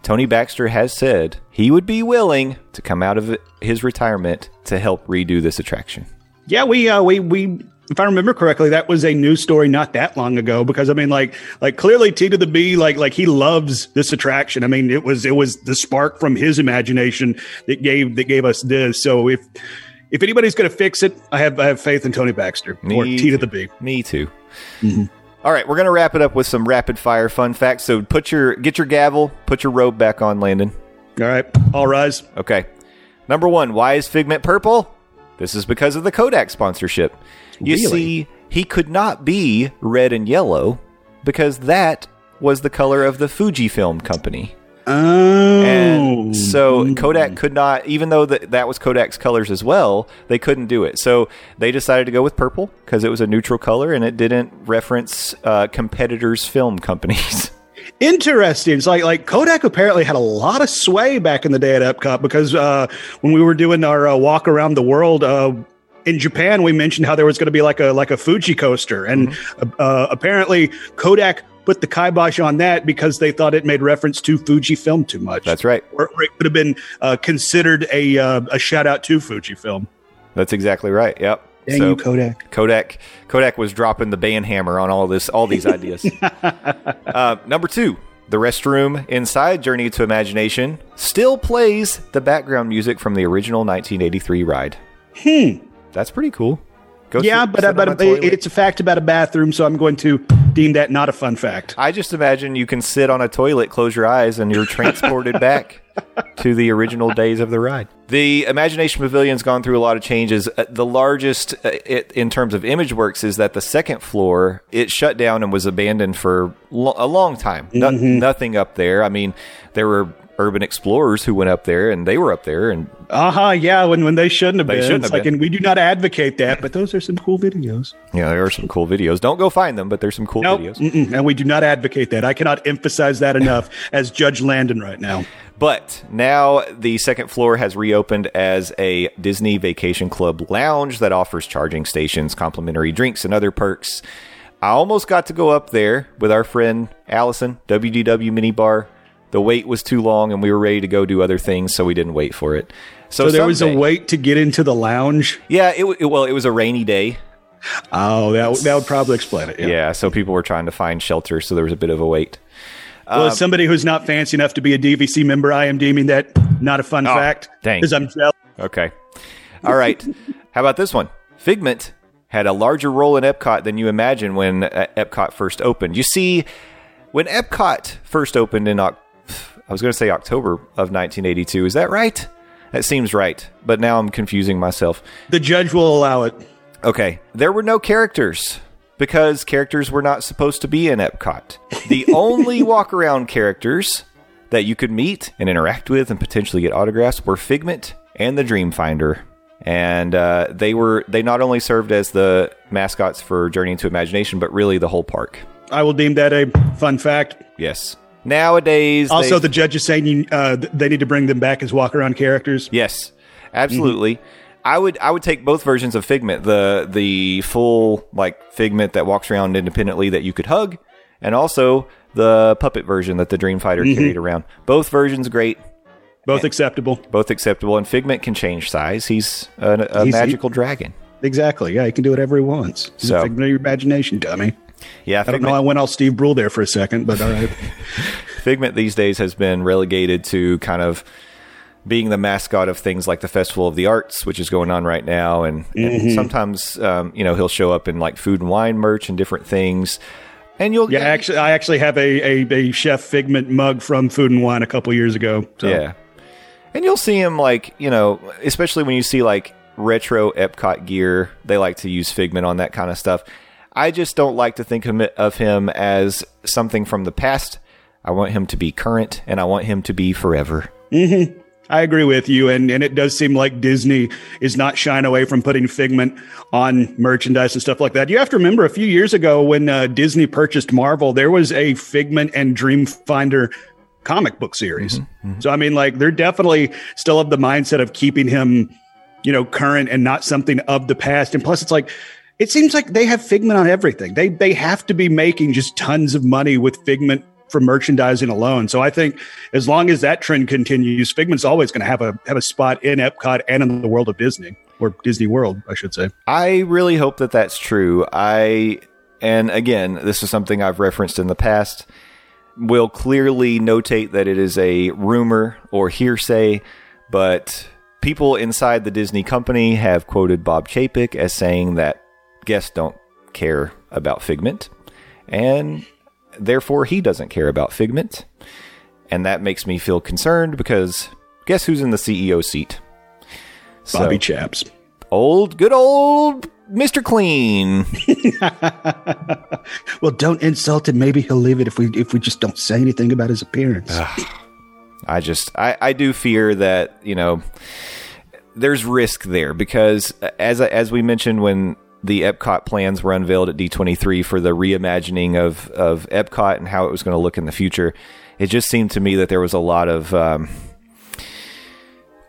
Tony Baxter has said he would be willing to come out of his retirement to help redo this attraction. Yeah, we uh, we we if I remember correctly, that was a news story not that long ago. Because I mean, like like clearly T to the B, like like he loves this attraction. I mean, it was it was the spark from his imagination that gave that gave us this. So if if anybody's going to fix it, I have I have faith in Tony Baxter or Me T to the B. Me too. Mm-hmm. All right, we're gonna wrap it up with some rapid fire fun facts. So put your get your gavel, put your robe back on, Landon. All right, all rise. Okay. Number one, why is Figment purple? This is because of the Kodak sponsorship. You Really? see, he could not be red and yellow because that was the color of the Fujifilm company. Oh, And so Kodak could not, even though that that was Kodak's colors as well, they couldn't do it. So they decided to go with purple because it was a neutral color and it didn't reference uh, competitors' film companies. Interesting. It's like like Kodak apparently had a lot of sway back in the day at Epcot because uh, when we were doing our uh, walk around the world uh, in Japan, we mentioned how there was going to be like a like a Fuji coaster, and uh, apparently Kodak put the kibosh on that because they thought it made reference to Fujifilm too much. That's right. Or, or it could have been uh, considered a uh, a shout out to Fujifilm. That's exactly right. Yep. Dang So- you, Kodak. Kodak Kodak was dropping the band hammer on all this all these ideas. uh, number two, the restroom inside Journey to Imagination still plays the background music from the original 1983 ride. Hmm, that's pretty cool. Go Yeah, but, on but it's a fact about a bathroom, so I'm going to deem that not a fun fact. I just imagine you can sit on a toilet, close your eyes, and you're transported back to the original days of the ride. The Imagination Pavilion's gone through a lot of changes. Uh, the largest uh, it, in terms of ImageWorks is that the second floor it shut down and was abandoned for a long time. No- nothing up there. I mean, there were urban explorers who went up there, and they were up there, and Uh huh. Yeah, when when they shouldn't have They been. shouldn't have like, been. and we do not advocate that, but those are some cool videos. yeah there are some cool videos. Don't go find them, but there's some cool Nope, videos. mm-mm, and we do not advocate that. I cannot emphasize that enough as Judge Landon right now. But now the second floor has reopened as a Disney Vacation Club lounge that offers charging stations, complimentary drinks, and other perks. I almost got to go up there with our friend Allison, WDW Minibar. The wait was too long, and we were ready to go do other things, so we didn't wait for it. So, So there was a wait to get into the lounge. Yeah, it, it well, it was a rainy day. Oh, that that would probably explain it. Yeah. Yeah. so people were trying to find shelter, so there was a bit of a wait. Well, Um, as somebody who's not fancy enough to be a DVC member, I am deeming that not a fun fact. Oh, dang. Because I'm jealous. Okay. All right. How about this one? Figment had a larger role in Epcot than you imagine when uh, Epcot first opened. You see, when Epcot first opened in, Oc- I was going to say October of 1982. Is that right? That seems right, but now I'm confusing myself. The judge will allow it. Okay, there were no characters because characters were not supposed to be in Epcot. The only walk around characters that you could meet and interact with and potentially get autographs were Figment and the Dreamfinder. And uh, they were they not only served as the mascots for Journey into Imagination, but really the whole park. I will deem that a fun fact. Yes. Nowadays, Also, the judge is saying you, uh, they need to bring them back as walk around characters. Yes, absolutely. I would I would take both versions of Figment, the the full like Figment that walks around independently that you could hug, and also the puppet version that the Dreamfinder carried around. Both versions great, Both acceptable. both acceptable, and Figment can change size. He's a, a He's- magical dragon. Exactly. Yeah, he can do whatever he wants. He's So- a figment of your imagination, dummy. Yeah, I don't know. I went all Steve Brule there for a second, but all right. Figment these days has been relegated to kind of being the mascot of things like the Festival of the Arts, which is going on right now, and, and sometimes um, you know he'll show up in like food and wine merch and different things. And you'll Yeah, actually, I actually have a, a, a Chef Figment mug from Food and Wine a couple years ago. So. Yeah. And you'll see him like, you know, especially when you see like retro Epcot gear, they like to use Figment on that kind of stuff. I just don't like to think of him- as something from the past. I want him to be current and I want him to be forever. Mm-hmm. I agree with you, and, and it does seem like Disney is not shying away from putting Figment on merchandise and stuff like that. You have to remember a few years ago when uh, Disney purchased Marvel, there was a Figment and Dreamfinder comic book series. Mm-hmm, mm-hmm. So I mean, like they're definitely still of the mindset of keeping him, you know, current and not something of the past. And plus, it's like it seems like they have Figment on everything. They they have to be making just tons of money with Figment for merchandising alone. So I think as long as that trend continues, Figment's always going to have a have a spot in Epcot and in the world of Disney or Disney World, I should say. I really hope that that's true. I, and again, this is something I've referenced in the past, will clearly notate that it is a rumor or hearsay, but people inside the Disney company have quoted Bob Chapek as saying that guests don't care about Figment, and therefore he doesn't care about Figment. and that makes me feel concerned because guess who's in the CEO seat? So, Bobby Chaps. old, good old Mr. Clean. Well, don't insult him. Maybe he'll leave it if we if we just don't say anything about his appearance. I just I, I do fear that you know there's risk there because as as we mentioned when the Epcot plans were unveiled at D23 for the reimagining of of Epcot and how it was going to look in the future, it just seemed to me that there was a lot of um,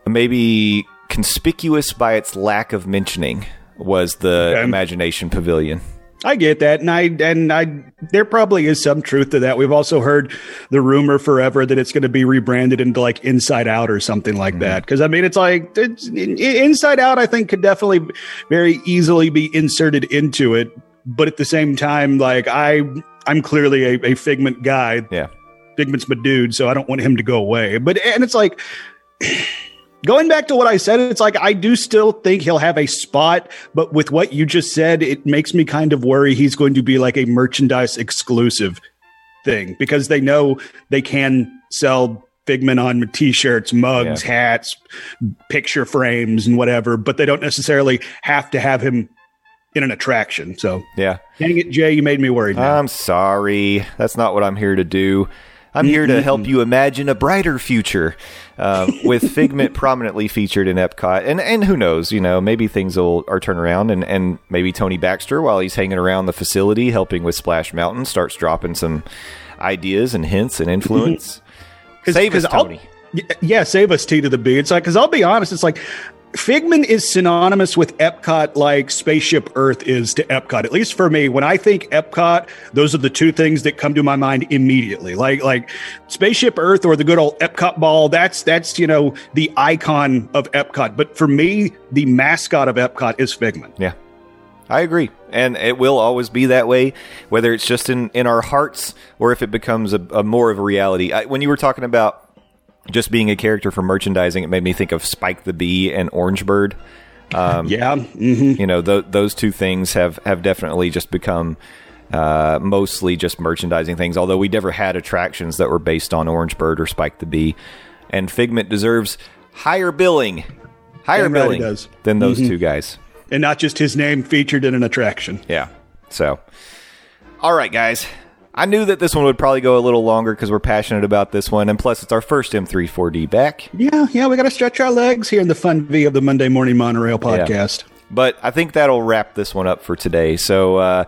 maybe conspicuous by its lack of mentioning was the Okay. Imagination Pavilion. I get that, and I and I there probably is some truth to that. We've also heard the rumor forever that it's going to be rebranded into like Inside Out or something like mm-hmm. that. Because I mean, it's like it's, in- Inside Out. I think could definitely very easily be inserted into it, but at the same time, like I I'm clearly a, a Figment guy. Yeah. Figment's my dude, so I don't want him to go away. But and it's like. Going back to what I said, it's like I do still think he'll have a spot, but with what you just said, it makes me kind of worry he's going to be like a merchandise exclusive thing because they know they can sell Figment on t-shirts, mugs, Yeah. hats, picture frames, and whatever, but they don't necessarily have to have him in an attraction. So, Yeah. dang it, Jay, you made me worried. Now. I'm sorry. That's not what I'm here to do. I'm mm, here to mm, help mm. you imagine a brighter future um, with Figment prominently featured in Epcot. And and who knows, you know, maybe things will are turn around and, and maybe Tony Baxter, while he's hanging around the facility helping with Splash Mountain, starts dropping some ideas and hints and influence. Mm-hmm. Save us, 'cause I'll- Tony. Yeah, save us T to the B. It's like, because I'll be honest, it's like Figment is synonymous with Epcot like Spaceship Earth is to Epcot. At least for me, when I think Epcot, those are the two things that come to my mind immediately. Like like Spaceship Earth or the good old Epcot ball. That's that's you know the icon of Epcot. But for me, the mascot of Epcot is Figment. Yeah. I agree. And it will always be that way, whether it's just in, in our hearts or if it becomes a, a more of a reality. I, when you were talking about just being a character for merchandising, it made me think of Spike the Bee and Orange Bird. yeah, hmm You know, th- those two things have, have definitely just become uh, mostly just merchandising things, although we never had attractions that were based on Orange Bird or Spike the Bee. And Figment deserves higher billing, higher Damn billing does. than those two guys. and not just his name featured in an attraction. Yeah. So, all right, guys. I knew that this one would probably go a little longer because we're passionate about this one, and plus, it's our first M34D back. Yeah, yeah, we got to stretch our legs here in the fun V of the Monday Morning Monorail podcast. But I think that'll wrap this one up for today. So, uh,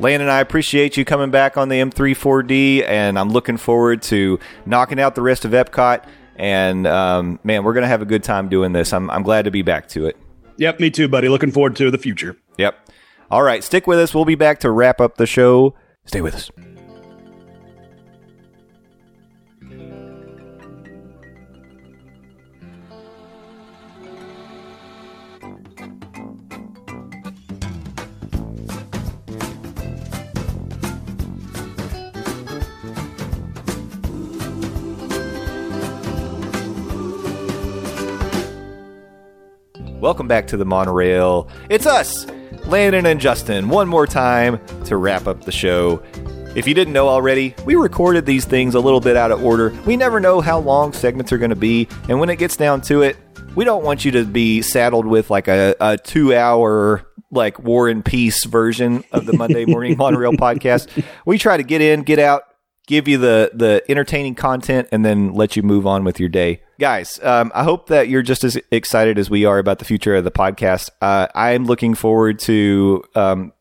and I appreciate you coming back on the M34D, and I'm looking forward to knocking out the rest of Epcot. And um, man, we're gonna have a good time doing this. I'm I'm glad to be back to it. Yep, me too, buddy. Looking forward to the future. Yep. All right, stick with us. We'll be back to wrap up the show. Stay with us. Welcome back to the monorail. It's us, Landon and Justin, one more time to wrap up the show. If you didn't know already, we recorded these things a little bit out of order. We never know how long segments are going to be, and when it gets down to it, we don't want you to be saddled with like a, a two hour like War and Peace version of the Monday Morning Monorail podcast. We try to get in, get out, give you the the entertaining content and then let you move on with your day. Guys um, i hope that you're just as excited as we are about the future of the podcast. Uh, i'm looking forward to um,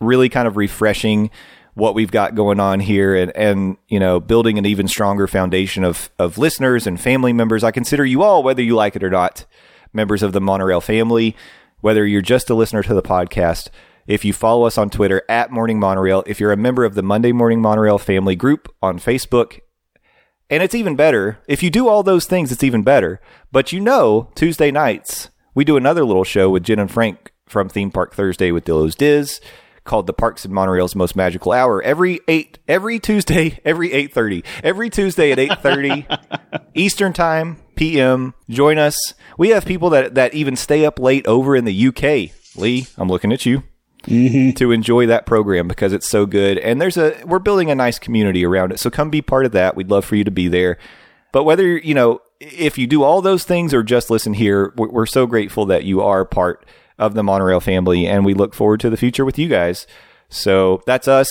really kind of refreshing what we've got going on here and, and you know building an even stronger foundation of, of listeners and family members. I consider you all whether you like it or not members of the monorail family whether you're just a listener to the podcast if you follow us on Twitter at Morning Monorail, if you're a member of the Monday Morning Monorail family group on Facebook, and it's even better, if you do all those things, it's even better. But you know, Tuesday nights, we do another little show with Jen and Frank from Theme Park Thursday with Dillo's Diz called the Parks and Monorail's Most Magical Hour every eight every Tuesday, every eight thirty. Every Tuesday at eight thirty Eastern time, PM. Join us. We have people that, that even stay up late over in the UK. Lee, I'm looking at you Mm-hmm. to enjoy that program because it's so good. And there's a we're building a nice community around it. So come be part of that. We'd love for you to be there. But whether, you know, if you do all those things or just listen here, we're, so grateful that you are part of the Monorail family and we look forward to the future with you guys. So that's us.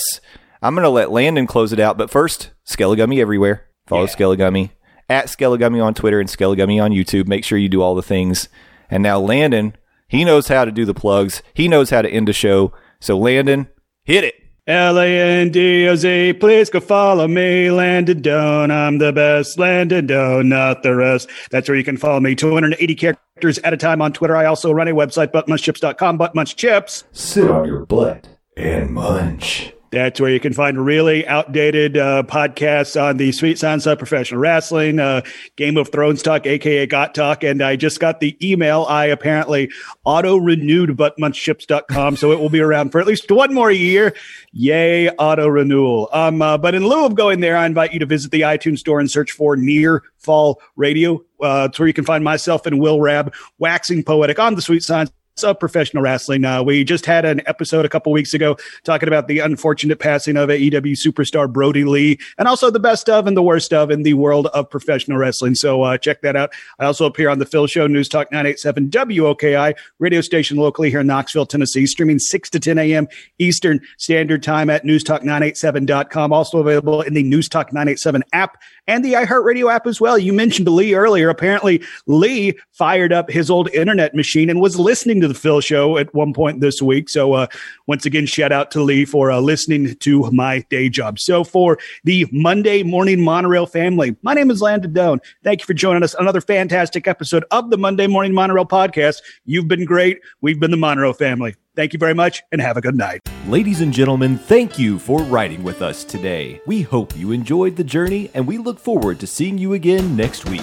I'm going to let Landon close it out. But first, Skelligummy everywhere. Follow Skelligummy at Skelligummy on Twitter and Skelligummy on YouTube. Make sure you do all the things. And now Landon, he knows how to do the plugs. He knows how to end a show. So Landon, hit it. L A N D O Z, please go follow me, Landon Doan. I'm the best, Landon Doan, not the rest. That's where you can follow me. 280 characters at a time on Twitter. I also run a website, buttmunchchips.com, buttmunchchips. Sit on your butt and munch. That's where you can find really outdated uh, podcasts on the sweet sounds of professional wrestling, uh, Game of Thrones talk, aka Got Talk. And I just got the email. I apparently auto renewed buttmunchchips.com, so it will be around for at least one more year. Yay, auto renewal. Um, uh, but in lieu of going there, I invite you to visit the iTunes store and search for Near Fall Radio. Uh, it's where you can find myself and Will Rab waxing poetic on the sweet signs of professional wrestling. Uh, we just had an episode a couple weeks ago talking about the unfortunate passing of AEW superstar Brodie Lee and also the best of and the worst of in the world of professional wrestling. So uh, check that out. I also appear on the Phil Show, News Talk 987 WOKI, radio station locally here in Knoxville, Tennessee, streaming 6 to 10 a.m. Eastern Standard Time at newstalk987.com. Also available in the News Talk 987 app and the iHeartRadio app as well. You mentioned Lee earlier. Apparently, Lee fired up his old internet machine and was listening to the Phil show at one point this week. So, uh, once again, shout out to Lee for uh, listening to my day job. So, for the Monday morning monorail family, my name is Landon Doan. Thank you for joining us. Another fantastic episode of the Monday Morning Monorail podcast. You've been great. We've been the Monorail family. Thank you very much and have a good night. Ladies and gentlemen, thank you for riding with us today. We hope you enjoyed the journey and we look forward to seeing you again next week.